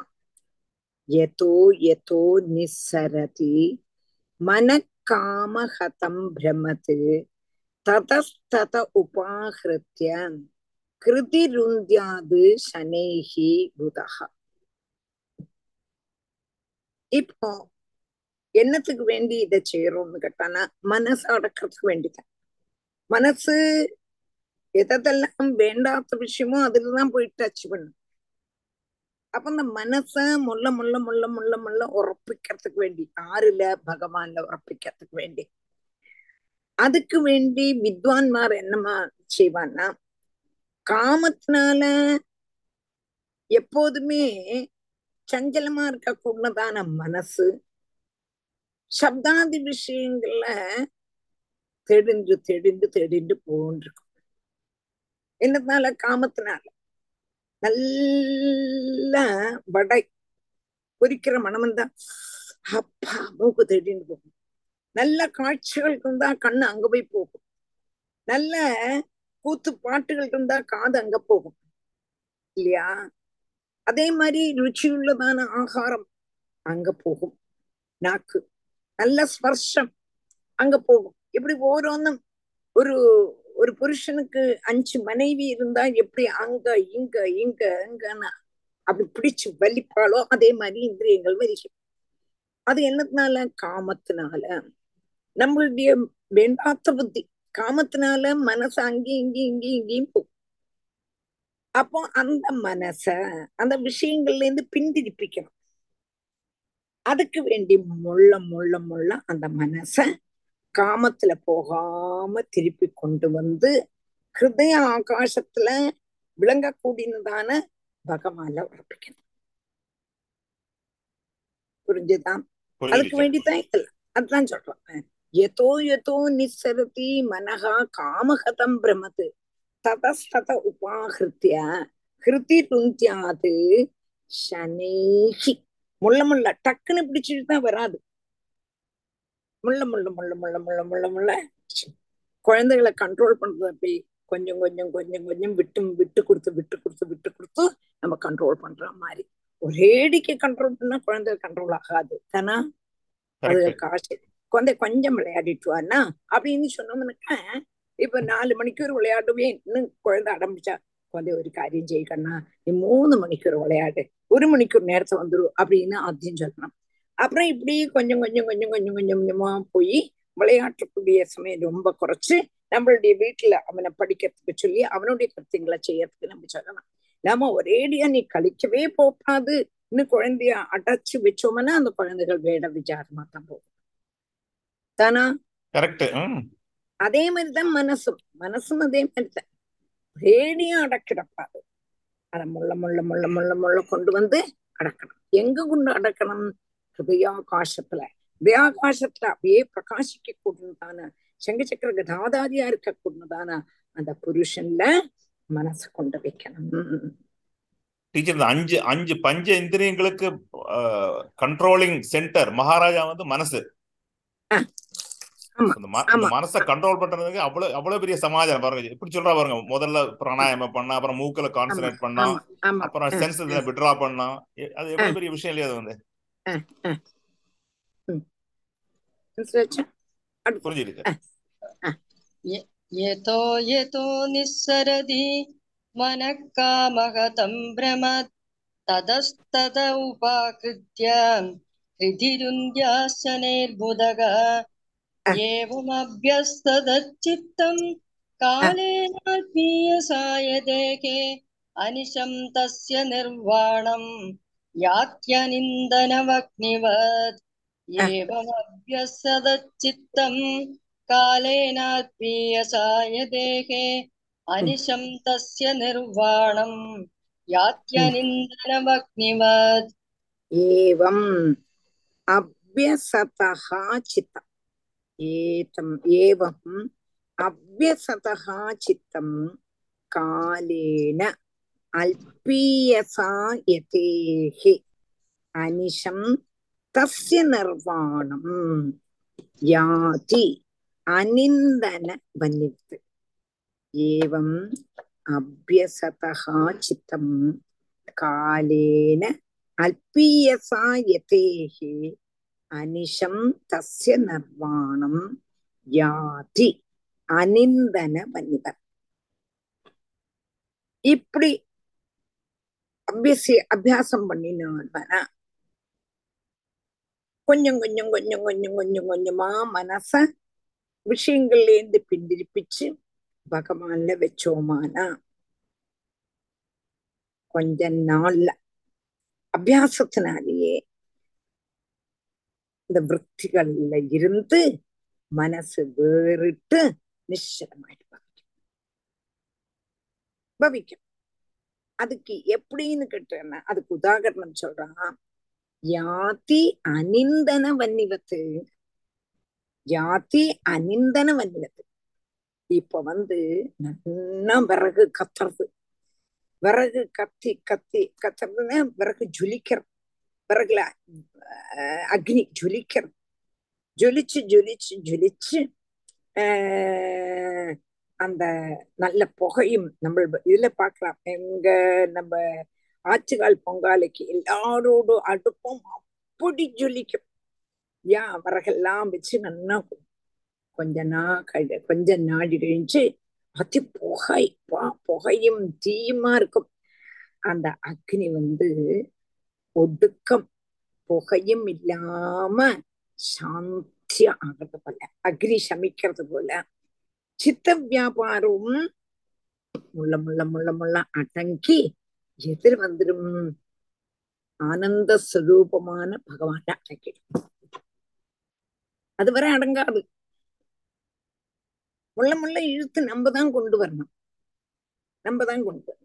யதோ யதோ நிசரதி மனக்காமஹதம் பிரமது ததஸ்தத உபாகிருத்திய கிருதிருந்தியாது சனேகி பூதகா இப்போ என்னத்துக்கு வேண்டி இதை செய்யறோம்னு கேட்டானா மனசு அடக்கிறதுக்கு வேண்டிதான். மனசு எதெல்லாம் வேண்டாத விஷயமோ அதுலதான் போய் டச் பண்ணும் அப்ப இந்த மனச முள்ள முள்ள முள்ள முள்ள முள்ள உறப்பிக்கிறதுக்கு வேண்டி ஆறுல பகவான்ல உறப்பிக்கிறதுக்கு வேண்டி. அதுக்கு வேண்டி வித்வான்மார் என்னமா செய்வான்னா காமத்தினால எப்போதுமே சஞ்சலமா இருக்கக்கூடதான மனசு சப்தாதி விஷயங்கள்ல தெடிந்து தெடிந்து தெடிந்து போன்றிருக்கும். என்னதுனால காமத்தினால. நல்ல வடை பொரிக்கிற மனம் தான் அப்பா மூக்கு தெடிந்து போகும். நல்ல காட்சிகள் இருந்தா கண்ணு அங்க போய் போகும். நல்ல கூத்து பாட்டுகள் இருந்தா காது அங்க போகும். இல்லையா? அதே மாதிரி ருச்சியுள்ளதான ஆகாரம் அங்க போகும். நாக்கு. நல்ல ஸ்பர்ஷம் அங்க போகும். இப்படி ஓரோன்னும் ஒரு ஒரு புருஷனுக்கு அஞ்சு மனைவி இருந்தா எப்படி அங்க இங்க இங்க அங்கன்னு அப்படி பிடிச்சு வலிப்பாளோ அதே மாதிரி இந்திரியங்கள் வலிக்கும். அது என்னத்தினால? காமத்தினால. நம்மளுடைய வேண்டாத்த புத்தி. காமத்தினால மனசு அங்கேயும் இங்கேயும் இங்கேயும் இங்கேயும் போகும் அப்போ அந்த மனச அந்த விஷயங்கள்ல இருந்து பின்திரிப்பிக்கணும். அதுக்கு வேண்டி முள்ள முள்ள முள்ள அந்த மனச காமத்துல போகாம திருப்பி கொண்டு வந்து ஹிருதய ஆகாசத்துல விளங்கக்கூடியதான பகவான்ல உறப்பிக்கணும் புரிஞ்சுதான் அதுக்கு வேண்டிதான் அதுதான் சொல்றேன் எதோ எதோ நிசரதி மனகா காமகதம் பிரமது. ததஸ்தத உபாகிருத்திய ஹிருதி ருந்தியாது சனேகி. முள்ள முள்ள டக்குன்னு பிடிச்சிட்டு தான் வராது. முள்ள முள்ள முள்ள முள்ள முள்ள முள்ள முள்ள. குழந்தைகளை கண்ட்ரோல் பண்றது அப்படி கொஞ்சம் கொஞ்சம் கொஞ்சம் கொஞ்சம் விட்டு விட்டு கொடுத்து விட்டு கொடுத்து விட்டு கொடுத்து நம்ம கண்ட்ரோல் பண்ற மாதிரி. ஒரேடிக்கு கண்ட்ரோல் பண்ணா குழந்தை கண்ட்ரோல் ஆகாது. தானா? அது காசு குழந்தை கொஞ்சம் விளையாடிட்டு வானா அப்படின்னு சொன்னோம்னாக்கா இப்ப நாலு மணிக்கூர் விளையாடுவேன் இன்னும் குழந்தை அடம்பிச்சா குழந்தை ஒரு காரியம் செய்யக்கண்ணா நீ மூணு மணிக்கூர் விளையாடு. ஒரு மணிக்கூர் நேரத்தை வந்துரும் அப்படின்னு ஆദ്യം சொல்லணும். அப்புறம் இப்படி கொஞ்சம் கொஞ்சம் கொஞ்சம் கொஞ்சம் கொஞ்சம் கொஞ்சமா போய் விளையாட்டக்கூடிய சமயம் ரொம்ப குறைச்சு நம்மளுடைய வீட்டுல அவனை படிக்கிறதுக்கு சொல்லி அவனுடைய கருத்துங்களை செய்யறதுக்கு நம்ம சொல்லலாம். நாம ஒரேடியா நீ கழிக்கவே போகாது. இன்னும் குழந்தைய அடைச்சு வச்சோம்னா அந்த குழந்தைகள் வேட விசாரமா தான் போகும். தானா? கரெக்ட். அதே மாதிரிதான் மனசும். மனசும் அதே மாதிரிதான். ரேடியும் அடக்கிடப்பாது அதை முள்ள முள்ள முள்ள முள்ள முள்ள கொண்டு வந்து அடக்கணும். எங்க கொண்டு அடக்கணும்? ஹிருதயாகாசத்துல ஹிருதயாகாசத்துல அப்படியே பிரகாசிக்க கூடதான சங்க சக்கர கதாதாரியா இருக்க கூடதான அந்த புருஷன்ல மனசை கொண்டு வைக்கணும். டீச்சர் அஞ்சு அஞ்சு பஞ்ச இந்திரியங்களுக்கு கண்ட்ரோலிங் சென்டர் மகாராஜா வந்து மனசு. மனசை கண்ட்ரோல் பண்றதுக்கு அவ்வளவு அவ்வளவு பெரிய சமாஜம் பாருங்க இப்படி சொல்றா பாருங்க முதல்ல பிராணாயாமம் பண்ணா அப்புறம் மூக்குல கான்சன்ட்ரேட் பண்ணா அப்புறம் சென்ஸ் வித்ரா பண்ணா அது எவ்வளவு பெரிய விஷயம் இல்லையா அது வந்து? यतो यतो निःसरति मनःकामगतं भ्रम ततस्तत उपाकृत्य हृदिरुन्द्यासनैर्बुदग एवमभ्यस्तदच्चित्तं कालेनात्मीयसायदेके अनिशं तस्य निर्वाणम् यात्यनिन्दनमग्निवत् एवमभ्यसदच्चित्तम् कालेनार्पीयसाय देहे अनिशं तस्य निर्वाणम् यात्यनिन्दनमग्निवत् एवम् अभ्यसतः चित्तम् एतम् एवम् अभ्यसतः चित्तम् कालेन அல்பீயசாயதேஹி அனிஷம் தஸ்ய நிர்வாணம் யாதி அனிந்தன வன்யத்து ஏவம் அபியசதா சித்தம் காலேன அல்பீயசா யதேஹி அனிஷம் தஸ்ய நிர்வாணம் யாதி அனிந்தன வன்னிதர் இப்படி அபியசி அபியாசம் பண்ணினோம்னா கொஞ்சம் கொஞ்சம் கொஞ்சம் கொஞ்சம் கொஞ்சம் கொஞ்சமா மனச விஷயங்கள்லேருந்து பின்னிருப்பிச்சு பகவான்ல வச்சோமானா கொஞ்ச நாள்ல அபியாசத்தினாலேயே இந்த விற்த்திகள்ல இருந்து மனசு வேறிட்டு நிശ്ചலமாயிட்டு பவிக்கும் பவிக்கும். அதுக்கு எப்படின்னு கேட்டேன்னா அதுக்கு உதாகரணம் சொல்றான். யாத்தி அனிந்தன வன்னிவத்து. யாத்தி அனிந்தன வன்னிவத்து. இப்ப வந்து நல்லா விறகு கத்துறது. விறகு கத்தி கத்தி கத்துறதுன்னா விறகு ஜொலிக்கிறது. விறகுல அஹ், அக்னி ஜொலிக்கிறது. ஜொலிச்சு ஜொலிச்சு ஜொலிச்சு ஆஹ் அந்த நல்ல புகையும் நம்ம இதுல பார்க்கலாம். எங்க நம்ம ஆச்சுகால் பொங்காலைக்கு எல்லாரோட அடுப்பும் அப்படி ஜொலிக்கும். யா விறகெல்லாம் வச்சு நல்லா கொஞ்ச நாள் கொஞ்ச நாடி கழிஞ்சு அதி புகை. பா- புகையும் தீயுமா இருக்கும். அந்த அக்னி வந்து ஒடுக்கம் புகையும் இல்லாம சாந்தியா ஆகிறது போல அக்னி சமிக்கிறது போல சித்த வியாபாரமும் முள்ள முள்ள முள்ள முள்ள அடங்கி எதிர் வந்துடும் ஆனந்த ஸ்வரூபமான பகவான அடங்கிடும் அதுவரை அடங்காது. முள்ள முள்ள இழுத்து நம்ம தான் கொண்டு வரணும். நம்ம தான் கொண்டு வரணும்.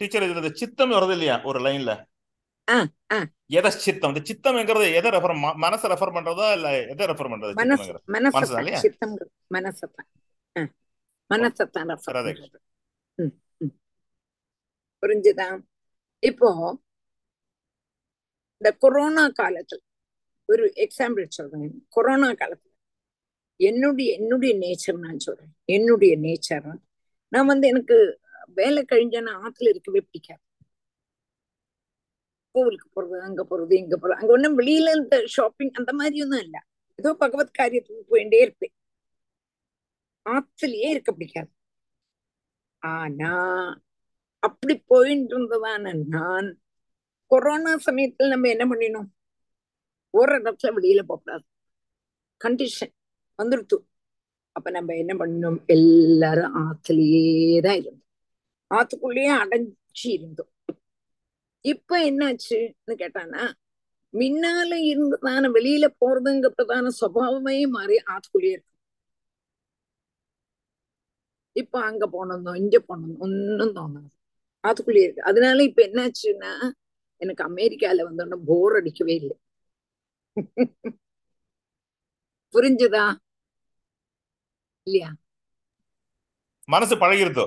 டீச்சர் இதுல சித்தம் வருது இல்லையா? ஒரு லைன்ல எதை சித்தம்? இந்த சித்தம்ங்கிறது எதை ரெஃபர் மனசை ரெஃபர் பண்றதா இல்ல எதை ரெஃபர் பண்றது மனசு மனசத்தான் மனசத்தான். புரிஞ்சுதா? இப்போ இந்த கொரோனா காலத்துல ஒரு எக்ஸாம்பிள் சொல்றேன். கொரோனா காலத்துல என்னுடைய என்னுடைய நேச்சர் நான் சொல்றேன். என்னுடைய நேச்சர் நான் வந்து எனக்கு வேலை கழிஞ்சா ஆத்துல இருக்கவே பிடிக்காது. கோவிலுக்கு போறது அங்க போறது இங்க போறது. அங்க ஒண்ணும் வெளியில இந்த ஷாப்பிங் அந்த மாதிரி ஒன்றும் இல்ல. ஏதோ பகவத் காரியத்துக்கு போயிட்டே இருப்பேன். ஆத்துலயே இருக்க பிடிக்காது. ஆனா அப்படி போயிட்டு இருந்ததான நான் கொரோனா சமயத்துல நம்ம என்ன பண்ணினோம்? ஒரு இடத்துல வெளியில போகக்கூடாது. கண்டிஷன் வந்துருத்து. அப்ப நம்ம என்ன பண்ணோம் எல்லாரும் ஆத்துலயே தான் இருந்தோம். ஆத்துக்குள்ளேயே அடைஞ்சி இருந்தோம் இப்ப என்னாச்சுன்னு கேட்டானா முன்னால இருந்ததான வெளியில போறதுங்கிறதான சுபாவமே மாறி ஆத்துக்குள்ளேயே இருக்கு. இப்ப அங்க போனோம் இங்க போனோம் ஒன்னும் தோணாது. ஆத்துக்குள்ளேயே இருக்கு. அதனால இப்ப என்னாச்சுன்னா எனக்கு அமெரிக்கால வந்தோடனே போர் அடிக்கவே இல்லை. புரிஞ்சுதா? இல்லையா? மனசு பழகிருத்தோ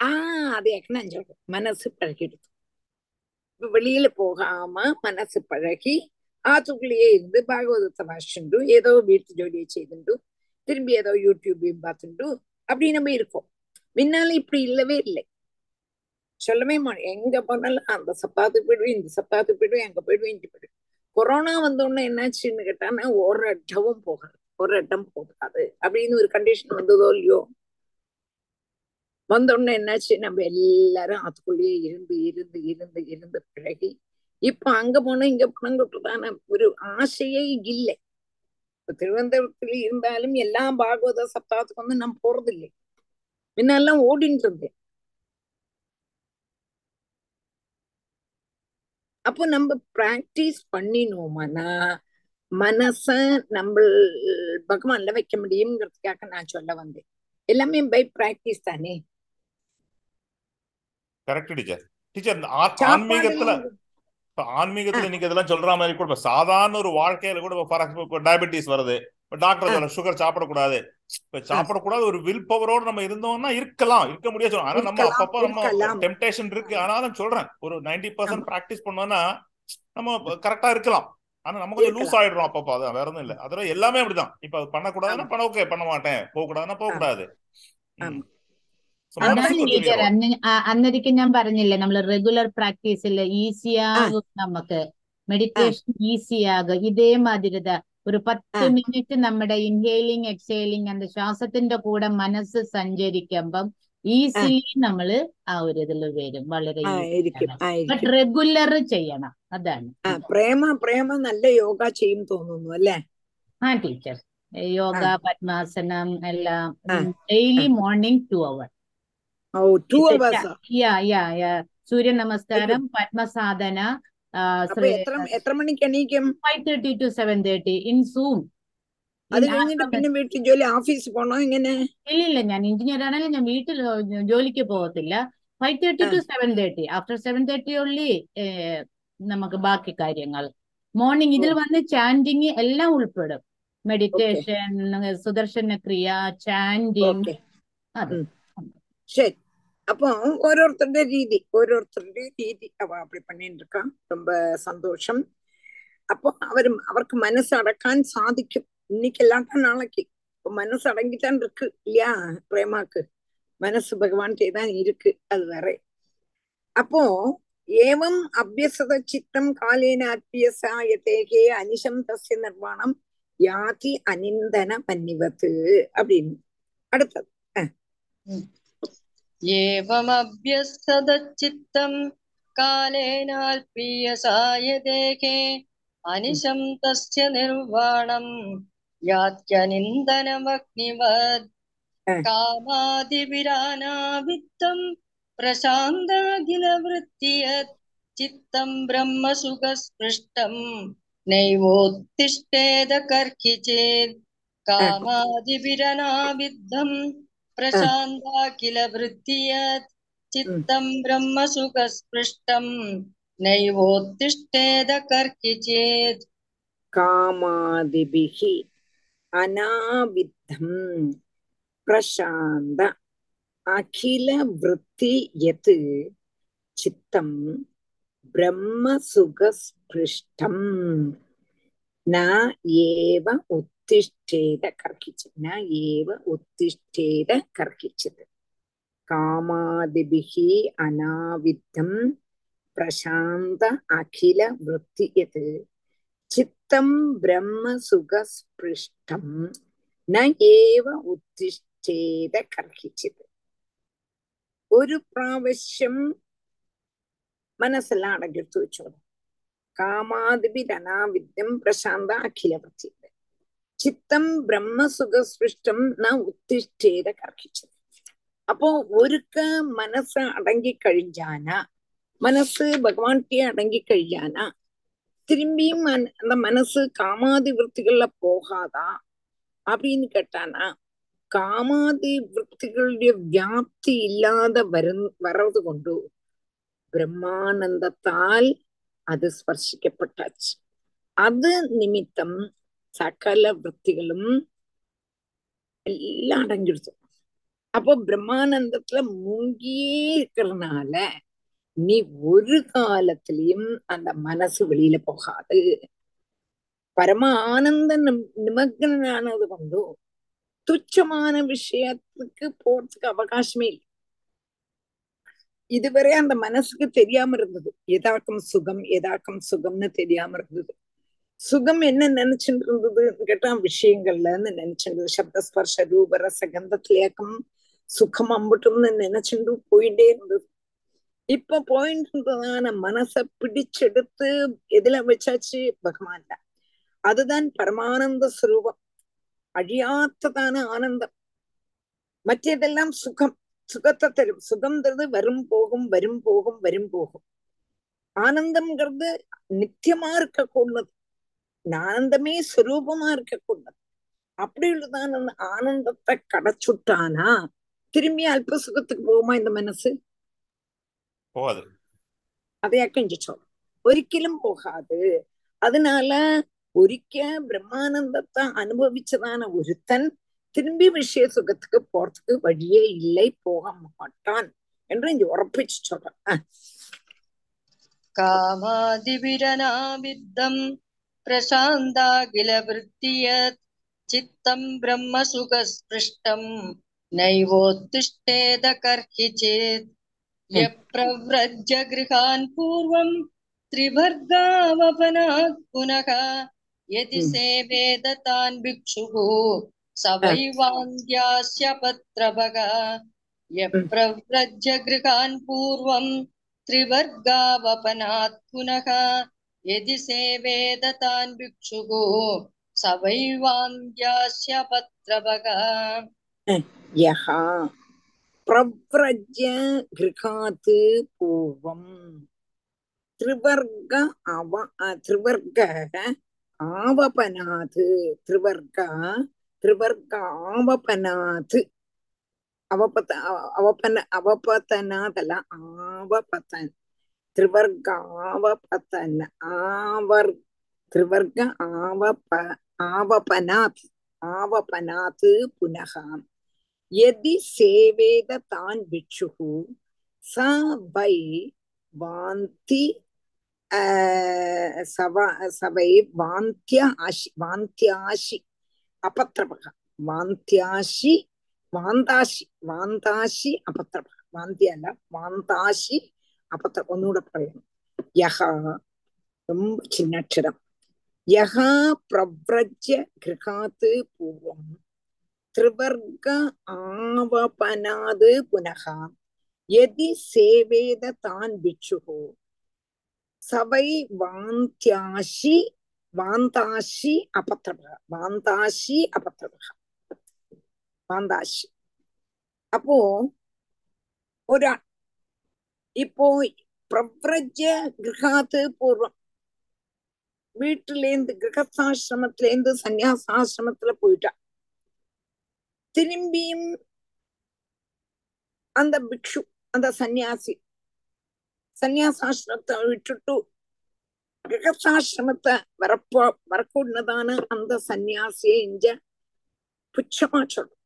ஆஹ் அது நான் சொல்றேன். மனசு பழகிடுது வெளியில போகாம மனசு பழகி ஆத்துக்குள்ளேயே இருந்து பாகவதத்தை வாசிச்சுண்டு ஏதோ வீட்டு ஜோலியை செய்துண்டு திரும்பி ஏதோ யூடியூபையும் பார்த்துண்டு அப்படி நம்ம இருக்கோம். முன்னால இப்படி இல்லவே இல்லை. சொல்லவே மாட்டேன் எங்க போனாலும் அந்த சப்பாத்துக்கு போயிடுவேன் இந்த சப்பாத்துக்கு போயிடுவேன் அங்க போயிடுவேன் இங்க போயிடுவேன். கொரோனா வந்தோடனே என்னாச்சுன்னு கேட்டானா ஒரு இடமும் போகாது ஒரு இடம் போகாது. அப்படின்னு ஒரு கண்டிஷன் வந்ததோ இல்லையோ வந்தோடனே என்னாச்சு? நம்ம எல்லாரும் அதுக்குள்ளேயே இருந்து இருந்து இருந்து இருந்து பழகி இப்ப அங்க போனோம் இங்க போனோங்கிறதான ஒரு ஆசையே இல்லை. இப்ப திருவனந்தபுரத்துல இருந்தாலும் எல்லா பாகவத சப்தாத்துக்கு வந்து நான் போறதில்லை. முன்னெல்லாம் ஓடிட்டு இருந்தேன். அப்போ நம்ம பிராக்டிஸ் பண்ணினோம்னா மனச நம்ம பகவான்ல வைக்க முடியுங்கிறதுக்காக நான் சொல்ல வந்தேன். எல்லாமே பை பிராக்டிஸ் தானே? Correct teacher. டீச்சர் இந்த ஆன்மீகத்துல இப்ப ஆன்மீகத்துல நீங்க இதெல்லாம் சொல்ற மாதிரி கூட சாதாரண ஒரு வாழ்க்கையில கூட ஃபார் டயபெட்டிஸ் வருது. டாக்டர் சொல்ல சுகர் சாப்பிடக்கூடாது. இப்ப சாப்பிடக்கூடாது ஒரு வில் பவரோட நம்ம இருந்தோம்னா இருக்கலாம். இருக்க முடியாது சொல்றோம். ஆனா நம்ம அப்பப்போ நம்ம டெம்டேஷன் இருக்கு. ஆனாலும் சொல்றேன் ஒரு 90% பர்சன்ட் ப்ராக்டிஸ் பண்ணோம்னா நம்ம கரெக்டா இருக்கலாம். ஆனா நம்ம கொஞ்சம் லூஸ் ஆயிடுறோம் அப்பப்போ அதான் வேற ஒன்றும் இல்ல. அதெல்லாம் எல்லாமே அப்படிதான். இப்ப பண்ணக்கூடாதுன்னா பண்ண ஓகே பண்ண மாட்டேன். போக கூடாதுன்னா போக கூடாது അന്നൊരിക്കും ഞാൻ പറഞ്ഞില്ലേ നമ്മൾ റെഗുലർ പ്രാക്ടീസിൽ ഈസിയാകും നമുക്ക്. മെഡിറ്റേഷൻ ഈസിയാകും ഇതേ ഇതേമാതിരി ഒരു പത്ത് മിനിറ്റ് നമ്മുടെ ഇൻഹെയിലിംഗ് എക്സെയിലിംഗ് എന്ന ശ്വാസത്തിന്റെ കൂടെ മനസ്സ് സഞ്ചരിക്കുമ്പം ഈസിലി നമ്മൾ ആ ഒരു ഇതിൽ വരും. വളരെ ബട്ട് റെഗുലർ ചെയ്യണം. അതാണ്. പ്രേമ പ്രേമ നല്ല യോഗ ചെയ്യും തോന്നുന്നു അല്ലേ? ആ ടീച്ചർ യോഗ പത്മാസനം എല്ലാം daily morning two hour or two hours yeah yeah, yeah. സൂര്യ നമസ്കാരം പത്മസാധന എത്ര മണിക്ക് എണീക്കും? Five thirty to seven thirty in Zoom അത് കഴിഞ്ഞിട്ട് പിന്നെ വീട്ടിൽ ജോലി ഓഫീസിൽ പോണോ ഇങ്ങനെ ഇല്ല ഇല്ല ഞാൻ എഞ്ചിനീയർ ആണെങ്കിലും ഞാൻ വീട്ടിൽ ജോലിക്ക് പോകത്തില്ല. Five thirty to seven thirty after seven thirty ഉള്ളി നമുക്ക് ബാക്കി കാര്യങ്ങൾ. മോർണിംഗ് ഇതിൽ വന്ന് ചാൻഡിങ് എല്ലാം ഉൾപ്പെടും. മെഡിറ്റേഷൻ സുദർശന ക്രിയ ചാൻഡിങ് അത്. சரி. அப்போ ஒருத்தருடைய ரீதி ஒருத்தருடைய ரீதி அவ அப்படி பண்ணிட்டு இருக்கான் ரொம்ப சந்தோஷம். அப்போ அவர் அவருக்கு மனசு அடக்கான் சாதிக்கும். இன்னைக்கு இல்லாட்டா நாளைக்கு. மனசு அடங்கித்தான் இருக்கு இல்லையா பிரேமாக்கு மனசு பகவான்கிட்டே தான் இருக்கு அது வேற. அப்போ ஏவம் அபியசத சித்தம் காலேன அப்பியசாயத்தேகே அனிஷம் தசிய நிர்வாணம் யாதி அனிந்தன பன்னிவத்து அப்படின்னு. அடுத்தது. एवमभ्यस्तदच्चित्तं कालेनाल्पीयसाय देहे अनिशं तस्य निर्वाणम् यात्यनिन्दनमग्निवद् कामादिभिरानावित्तं प्रशान्ताखिलवृत्ति यत् चित्तं ब्रह्मसुखस्पृष्टं नैवोत्तिष्ठेद कर्हि चेत् कामादिभिरनाविद्धम् प्रशान्ता किल वृद्धियत् चित्तं ब्रह्मसुखस्पृष्टं नैवोत्तिष्ठेद कर्किचेत् कामादिभिः अनाविद्धम् प्रशान्त अखिलवृत्ति यत् चित्तं ब्रह्मसुखस्पृष्टम् न एव उत्तिष्ठेद कर्किचित् न एव उत्तिष्ठेद कर्किचित् कामादिभिः अनाविद्धं प्रशान्त अखिल वृत्ति यत् चित्तं ब्रह्मसुखस्पृष्टं न एव उत्तिष्ठेद कर्किचित् ഒരു പ്രാവശ്യം മനസ്സെല്ലാം അടഞ്ഞെടുത്ത് വെച്ചോളൂ കാമാതിപിരനാവിദ്യം പ്രശാന്ത അഖിലവൃത്തിയത് ചിത്തം ബ്രഹ്മസുഖസ്പൃഷ്ടം ന ഉത്തിഷ്ഠേത കർഹിച്ചത് அப்போ ஒருக்க மனசு அடங்கி கழிஞ்சானா மனசு பகவான்கிட்டயே அடங்கி கழிஞ்சானா திரும்பியும் மன- அந்த மனசு காமாதி விருத்திகள்ல போகாதா அப்படின்னு கேட்டானா காமாதி விருத்திகளுடைய வியாப்தி இல்லாத வரு வர்றது கொண்டு பிரம்மானந்தத்தால் அது ஸ்பர்ஷிக்கப்பட்டாச்சு. அது நிமித்தம் சகல விற்த்திகளும் எல்லாம் அடங்கிடுச்சு. அப்போ பிரம்மானந்தத்துல மூங்கியே இருக்கிறதுனால நீ ஒரு காலத்திலையும் அந்த மனசு வெளியில போகாது. பரம ஆனந்த நிமக்னானது கொண்டும் துச்சமான விஷயத்துக்கு போறதுக்கு அவகாசமே இல்லை. இதுவரை அந்த மனசுக்கு தெரியாம இருந்தது. எதாக்கும் சுகம் எதாக்கும் சுகம்னு தெரியாம இருந்தது. சுகம் என்ன நினைச்சுட்டு இருந்ததுன்னு கேட்டா விஷயங்கள்லன்னு நினைச்சிருந்தது. சப்தஸ்பர்ஷ ரூபர சகந்தத்திலேக்கம் சுகம் அம்பட்டும்னு நினைச்சுட்டு போயிட்டே இருந்தது. இப்ப போயிட்டு இருந்ததான மனசை பிடிச்செடுத்து எதுல வச்சாச்சு? பகவான்ல அதுதான் பரமானந்த சுரூபம். அழியாத்ததான ஆனந்தம். மற்றதெல்லாம் சுகம். சுகத்தை தரும் சுகம்ன்றது வரும் போகும் வரும் போகும் வரும் போகும் ஆனந்தம்ங்கிறது நித்தியமா இருக்கக்கூடாது ஆனந்தமே சுரூபமா இருக்கக்கூடாது அப்படி உள்ளதான அந்த ஆனந்தத்தை கடைச்சுட்டானா திரும்பி அல்ப சுகத்துக்கு போகுமா இந்த மனசு போகாது അതെയൊക്കെ ചിന്തിച്ചോളൂ ഒരിക്കലും പോകാതെ அதனால ஒரிக்க பிரம்மானந்தத்தை அனுபவிச்சதான ஒருத்தன் திரும்பி விஷய சுகத்துக்கு போறதுக்கு வழியே இல்லை போக மாட்டான் என்று இங்க உறப்பிச்சு சொல்றேன். காமாதிபிரநாபித்தம் பிரசாந்தாகில விருத்தியத் சித்தம் பிரம்ம சுகஸ்பிருஷ்டம் நைவோத்திஷ்டேத கர்ஹிச்சேத் பிரவ்ரஜ கிருஹான் பூர்வம் திரிவர்காவபனாத் புனக. எதி சேவேத தான் பிக்ஷுகு स पत्रभग यप्रव्रजगृहान् हम्म। पूर्वं त्रिवर्गावपनात् पुनः। यदि सेवेदतान् भिक्षुः पत्रभग हम्म। यः गृहात् पूर्वं त्रिवर्ग अव त्रिवर्गः आवपनात्। त्रिवर्ग திரிவர்காவபனாத் அவபத அவபன அவபதனாதல ஆவபதன் திரிவர்காவபதன ஆவர் திரிவர்க ஆவப ஆவபனாத் ஆவபனாத் புனக எதி சேவேத தான் பிட்சுகு ச வை வாந்தி சவை வாந்தியாஷி வாந்தியாஷி அபத்திரபக வாந்தியாசி வாந்தாசி வாந்தாசி அபத்திரபக வாந்திய அல்ல வாந்தாசி അപത്ര ഒന്നുകൂടെ പറയണം യഹ ரொம்ப சின்னക്ഷരം യഹ പ്രവ്രജ്യ ഗൃഹാത് പൂർവം ത്രിവർഗ ആവപനാത് പുനഃ യതി സേവേത താൻ ഭിക്ഷുഹോ സവൈ വാന്ത്യാശി வாந்தாஷி அபத்திரபக வாந்தாஷி அபத்திரபக வாந்தாஷி அப்போ ஒரு இப்போ பிரவ்ரஜ கிரகாத்து பூர்வம் வீட்டிலேருந்து கிரகஸ்தாசிரமத்திலேருந்து சன்னியாசாசிரமத்துல போயிட்டா திரும்பியும் அந்த பிக்ஷு அந்த சன்னியாசி சன்னியாசாசிரமத்தை விட்டுட்டு கிரகஸ்தாசிரமத்தை வரப்போ வரக்கூடதான அந்த சந்நியாசியை இஞ்ச புச்சமா சொல்லும்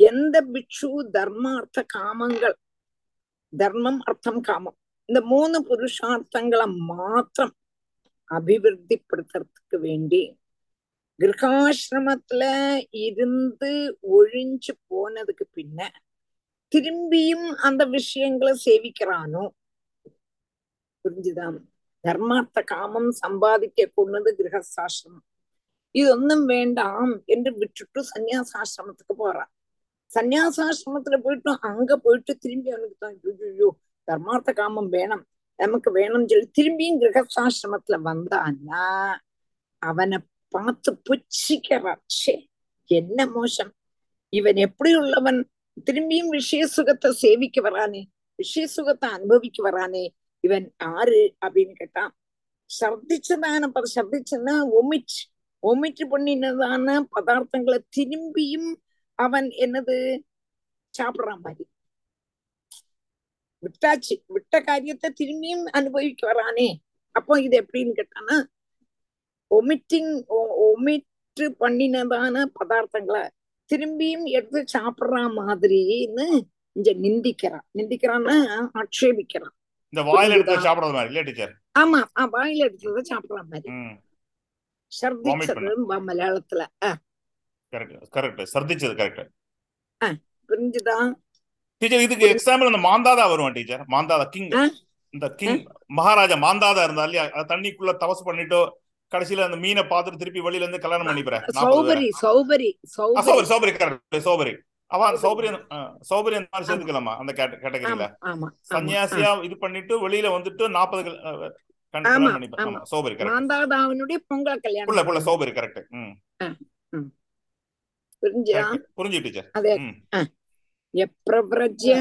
எந்த பிக்ஷு தர்மார்த்த காமங்கள் தர்மம் அர்த்தம் காமம் இந்த மூணு புருஷார்த்தங்களை மாத்திரம் அபிவிருத்திப்படுத்துறதுக்கு வேண்டி கிரகாசிரமத்துல இருந்து ஒழிஞ்சு போனதுக்கு பின்ன திரும்பியும் அந்த விஷயங்களை சேவிக்கிறானோ புரிஞ்சுதான் ധർമാർത്ഥ കാമം സമ്പാദിക്കൊന്നത് ഗൃഹസ്ഥാശ്രമം ഇതൊന്നും വേണ്ടാം എന്ന് വിട്ടിട്ട് സന്യാസാശ്രമത്തിക്ക് പോറാ സന്യാസാശ്രമത്തില് പോയിട്ടും അങ്ക പോയിട്ട് തിരുമ്പി അവനുക്ക് അയ്യോ ധർമാർത്ഥ കാമം വേണം நமக்கு வேணும் சொல்லி திரும்பியும் கிரகஸ்தாசிரமத்துல வந்தான்னா அவனை பார்த்து புச்சிக்கிறாச்சே என்ன மோசம் இவன் எப்படி உள்ளவன்? திரும்பியும் விஷய சுகத்தை சேவிக்க வரானே. விஷய சுகத்தை அனுபவிக்க வரானே. இவன் ஆறு அப்படின்னு கேட்டான் சர்திச்சதான பத சர்திச்சதுன்னா ஒமிட் ஒமிட் பண்ணினதான பதார்த்தங்களை திரும்பியும் அவன் என்னது? சாப்பிடுற மாதிரி. விட்டாச்சு. விட்ட காரியத்தை திரும்பியும் அனுபவிக்க வரானே. அப்போ இது எப்படின்னு கேட்டானா ஒமிட்டிங் ஒமிட்டு பண்ணினதான பதார்த்தங்களை திரும்பியும் எடுத்து சாப்பிடுற மாதிரின்னு இங்க நிந்திக்கிறான். நிந்திக்கிறான்னா ஆட்சேபிக்கிறான். இந்த வாயில எடுத்து? சாப்பிடுறது மாதிரி இல்ல டீச்சர் ஆமா ஆ, வாயில எடுத்தத சாப்பிடுற மாதிரி. ம். சர்திச்சது மலையாளத்துல கரெக்ட் கரெக்ட் சர்திச்சது கரெக்ட் புரிஞ்சுதா? டீச்சர் இதுக்கு எக்ஸாம்பிள் அந்த மாந்தாதா வருவான் டீச்சர் மாந்தாதா கிங்? இந்த கிங் மகாராஜா மாந்தாதா இருந்தா இல்லையா தண்ணிக்குள்ள தபசு பண்ணிட்டு கடைசியில அந்த மீனை பார்த்துட்டு திருப்பி வெளியில இருந்து கல்யாணம் பண்ணிக்கிறேன் சௌபரி சௌபரி சௌபரி. சௌபரி கரெக்ட் சௌபரி. அவன் சௌபரி. சௌபரி ஆ, சௌபரி அந்த மாதிரி சேர்த்துக்கலாமா அந்த கேட்டகரியில ஆமா ஆமா ஆமா சன்னியாசியா இது பண்ணிட்டு வெளியில வந்துட்டு நாற்பது ஆமா, கல்யாணம் பண்ணிப்பேன் ஆமா. ஆமா சௌபரி கரெக்ட் மாந்தாதாவனுடைய பொங்கல் கல்யாணம் புள்ள புள்ள சௌபரி கரெக்ட் ம் புரிஞ்சா correct. புரிஞ்சு டீச்சர் அதே ம் எப்ரவ்ரஜ்ய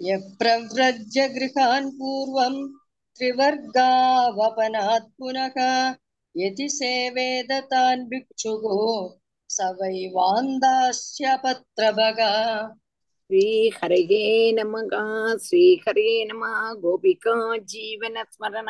यप्रव्रज्य गृहान् पूर्वम् त्रिवर्गावपनात् पुनः यदि सेवेद तान् भिक्षुः स वै वान्दास्य पत्रभगा श्रीहरये नमः श्रीहरे नमः गोपिका जीवन स्मरण